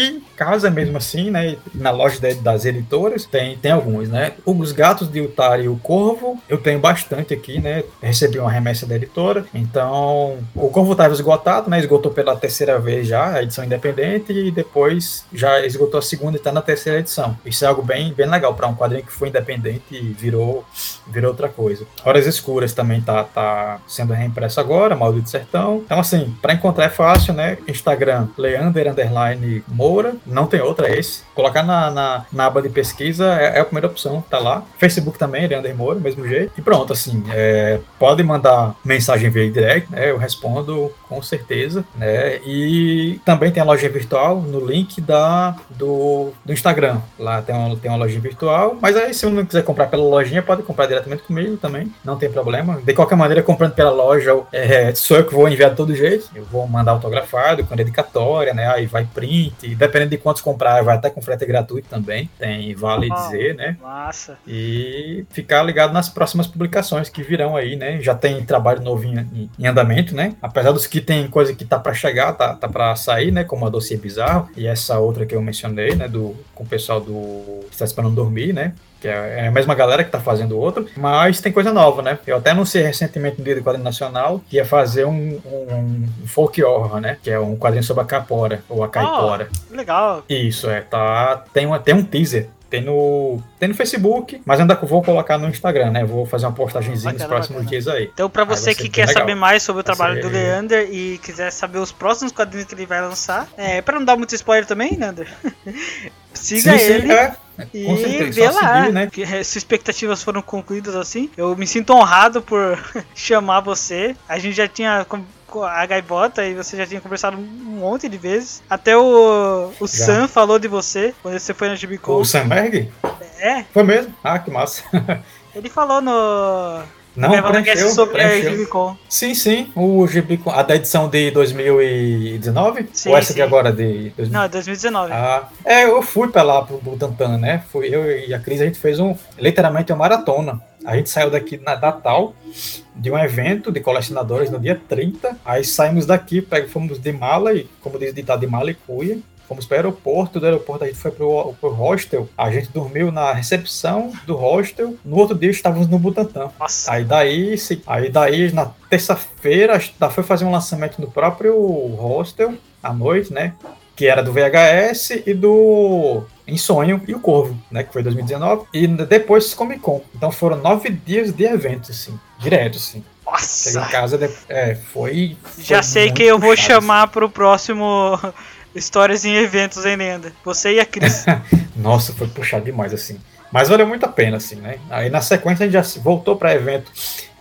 em casa mesmo assim, né? Na loja das editoras, tem, tem alguns, né? Os gatos de Utari e o Corvo, eu tenho bastante aqui, né? Recebi uma remessa da editora. Então, o Corvo estava esgotado, né? Esgotou pela terceira vez já, a edição independente, e depois já esgotou a segunda e está na terceira edição. Isso é algo bem, bem legal para um quadrinho que foi independente e virou, virou outra coisa. Horas Escuras também tá, tá sendo reimpresso agora, Maldito Sertão. Então, assim, para encontrar é fácil, né? Instagram, Leander Underline Moura, não tem outra, é esse. Colocar na, na, na aba de pesquisa é, é, a primeira opção, tá lá. Facebook também, Leandro Moura, mesmo jeito. E pronto, assim, é, pode mandar mensagem via direct, né? Eu respondo com certeza, né? E também tem a loja virtual no link da, do, do Instagram. Lá tem uma, tem uma loja virtual, mas aí se não quiser comprar pela lojinha, pode comprar diretamente comigo também, não tem problema. De qualquer maneira, comprando pela loja, é, sou eu que vou enviar de todo jeito. Eu vou mandar autografado, com dedicatória, né? Aí vai print, dependendo de quantos comprar, vai até com frete gratuito também. Tem vale oh, dizer, né? Massa. E ficar ligado nas próximas publicações que virão aí, né? Já tem trabalho novo em, em andamento, né? Apesar dos que tem coisa que tá para chegar, tá, tá para sair, né? Como a Dossiê Bizarro e essa outra que eu mencionei, né? Do, com o pessoal do Está Esperando Dormir, né? que é, é a mesma galera que tá fazendo outro, mas tem coisa nova, né? Eu até anunciei recentemente no Dia do Quadrinho Nacional que ia fazer um, um, um folk horror, né? Que é um quadrinho sobre a capora, ou a caipora. Oh, legal. Isso, é, tá. Tem, uma, tem um teaser tem no, tem no Facebook, mas ainda vou colocar no Instagram, né? Vou fazer uma postagemzinha nos próximos bacana. dias aí. Então, para você que quer legal. saber mais sobre o trabalho do Leander e quiser saber os próximos quadrinhos que ele vai lançar, é, para não dar muito spoiler também, Leander, [laughs] siga sim, ele. Sim, é. E certeza, vê lá seguir, né? que eh, se expectativas foram concluídas assim. Eu me sinto honrado por [laughs] chamar você. A gente já tinha a gaivota e você já tinha conversado um monte de vezes. Até o, o Sam falou de você quando você foi na Gibicon. O Sam Berg? É. Foi mesmo? Ah, que massa. [laughs] Ele falou no. Não, preencheu, sobre preencheu. a Gibicon. Sim, sim. O Gibicon, a da edição de 2019? Sim, Ou essa sim. de agora de... 2000? Não, 2019. Ah, é, eu fui pra lá, pro Butantan, né? Fui eu e a Cris, a gente fez um, literalmente uma maratona. A gente saiu daqui na Natal de um evento de colecionadores no dia 30. Aí saímos daqui, fomos de mala, e como diz ditado, de mala e cuia. Fomos para o aeroporto, do aeroporto a gente foi para o hostel, a gente dormiu na recepção do hostel, no outro dia estávamos no Butantã. Nossa. Aí daí, aí daí na terça-feira, foi fazer um lançamento no próprio hostel, à noite, né? Que era do VHS e do em Sonho e o Corvo, né? Que foi 2019. E depois Comic Con. Então foram nove dias de eventos, assim, direto, assim. Nossa! Cheguei em casa, de... é, foi, foi. Já sei que eu vou chamar pro próximo [laughs] Histórias em Eventos em Lenda. Você e a Cris. [laughs] Nossa, foi puxado demais, assim. Mas valeu muito a pena, assim, né? Aí na sequência a gente já voltou para evento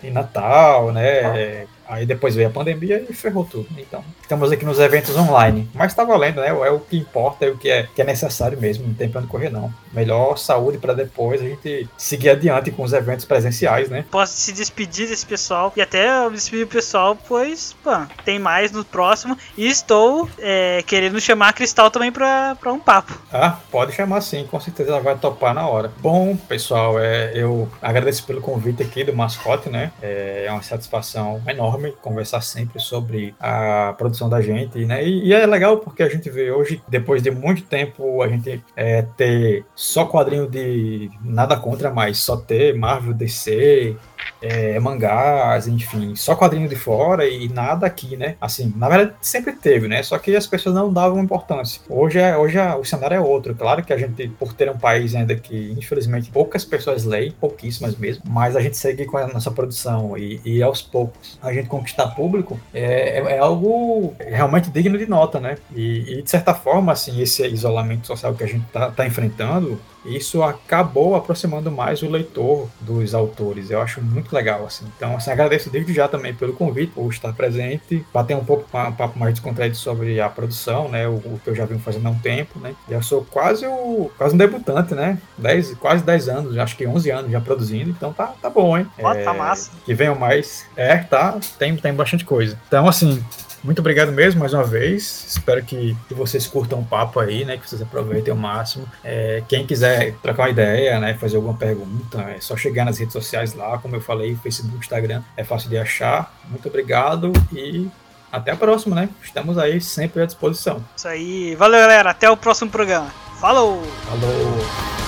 em Natal, né? Aí depois veio a pandemia e ferrou tudo. Então, estamos aqui nos eventos online. Mas tá valendo, né? É o que importa, é o que é, que é necessário mesmo. Não tem pra onde correr, não. Melhor saúde para depois a gente seguir adiante com os eventos presenciais, né? Posso se despedir desse pessoal e até despedir o pessoal, pois, pô, tem mais no próximo. E estou é, querendo chamar a Cristal também pra, pra um papo. Ah, pode chamar sim, com certeza ela vai topar na hora. Bom, pessoal, é, eu agradeço pelo convite aqui do mascote, né? É, é uma satisfação enorme conversar sempre sobre a produção da gente, né? E, e é legal porque a gente vê hoje, depois de muito tempo, a gente é, ter só quadrinho de nada contra, mas só ter Marvel, DC, é, mangás, enfim, só quadrinho de fora e nada aqui, né? Assim, na verdade sempre teve, né? Só que as pessoas não davam importância. Hoje, é, hoje é, o cenário é outro. Claro que a gente, por ter um país ainda que, infelizmente, poucas pessoas leem, pouquíssimas mesmo, mas a gente segue com a nossa produção e, e aos poucos a gente conquistar público é, é, é algo realmente digno de nota, né? E, e, de certa forma, assim, esse isolamento social que a gente tá, tá enfrentando isso acabou aproximando mais o leitor dos autores. Eu acho muito legal, assim. Então, assim, agradeço desde já também pelo convite, por estar presente, bater um pouco um papo mais descontraído sobre a produção, né? O, o, que eu já venho fazendo há um tempo, né? Eu sou quase o quase um debutante, né? Dez, quase 10 anos, acho que 11 anos já produzindo, então tá, tá bom, hein? Tá é, tá massa. Que venham mais. É, tá, tem, tem bastante coisa. Então, assim, muito obrigado mesmo mais uma vez. Espero que, que vocês curtam o papo aí, né? Que vocês aproveitem o máximo. É, quem quiser trocar uma ideia, né? Fazer alguma pergunta, é só chegar nas redes sociais lá, como eu falei, Facebook, Instagram, é fácil de achar. Muito obrigado e até a próxima, né? Estamos aí sempre à disposição. Isso aí. Valeu, galera. Até o próximo programa. Falou! Falou!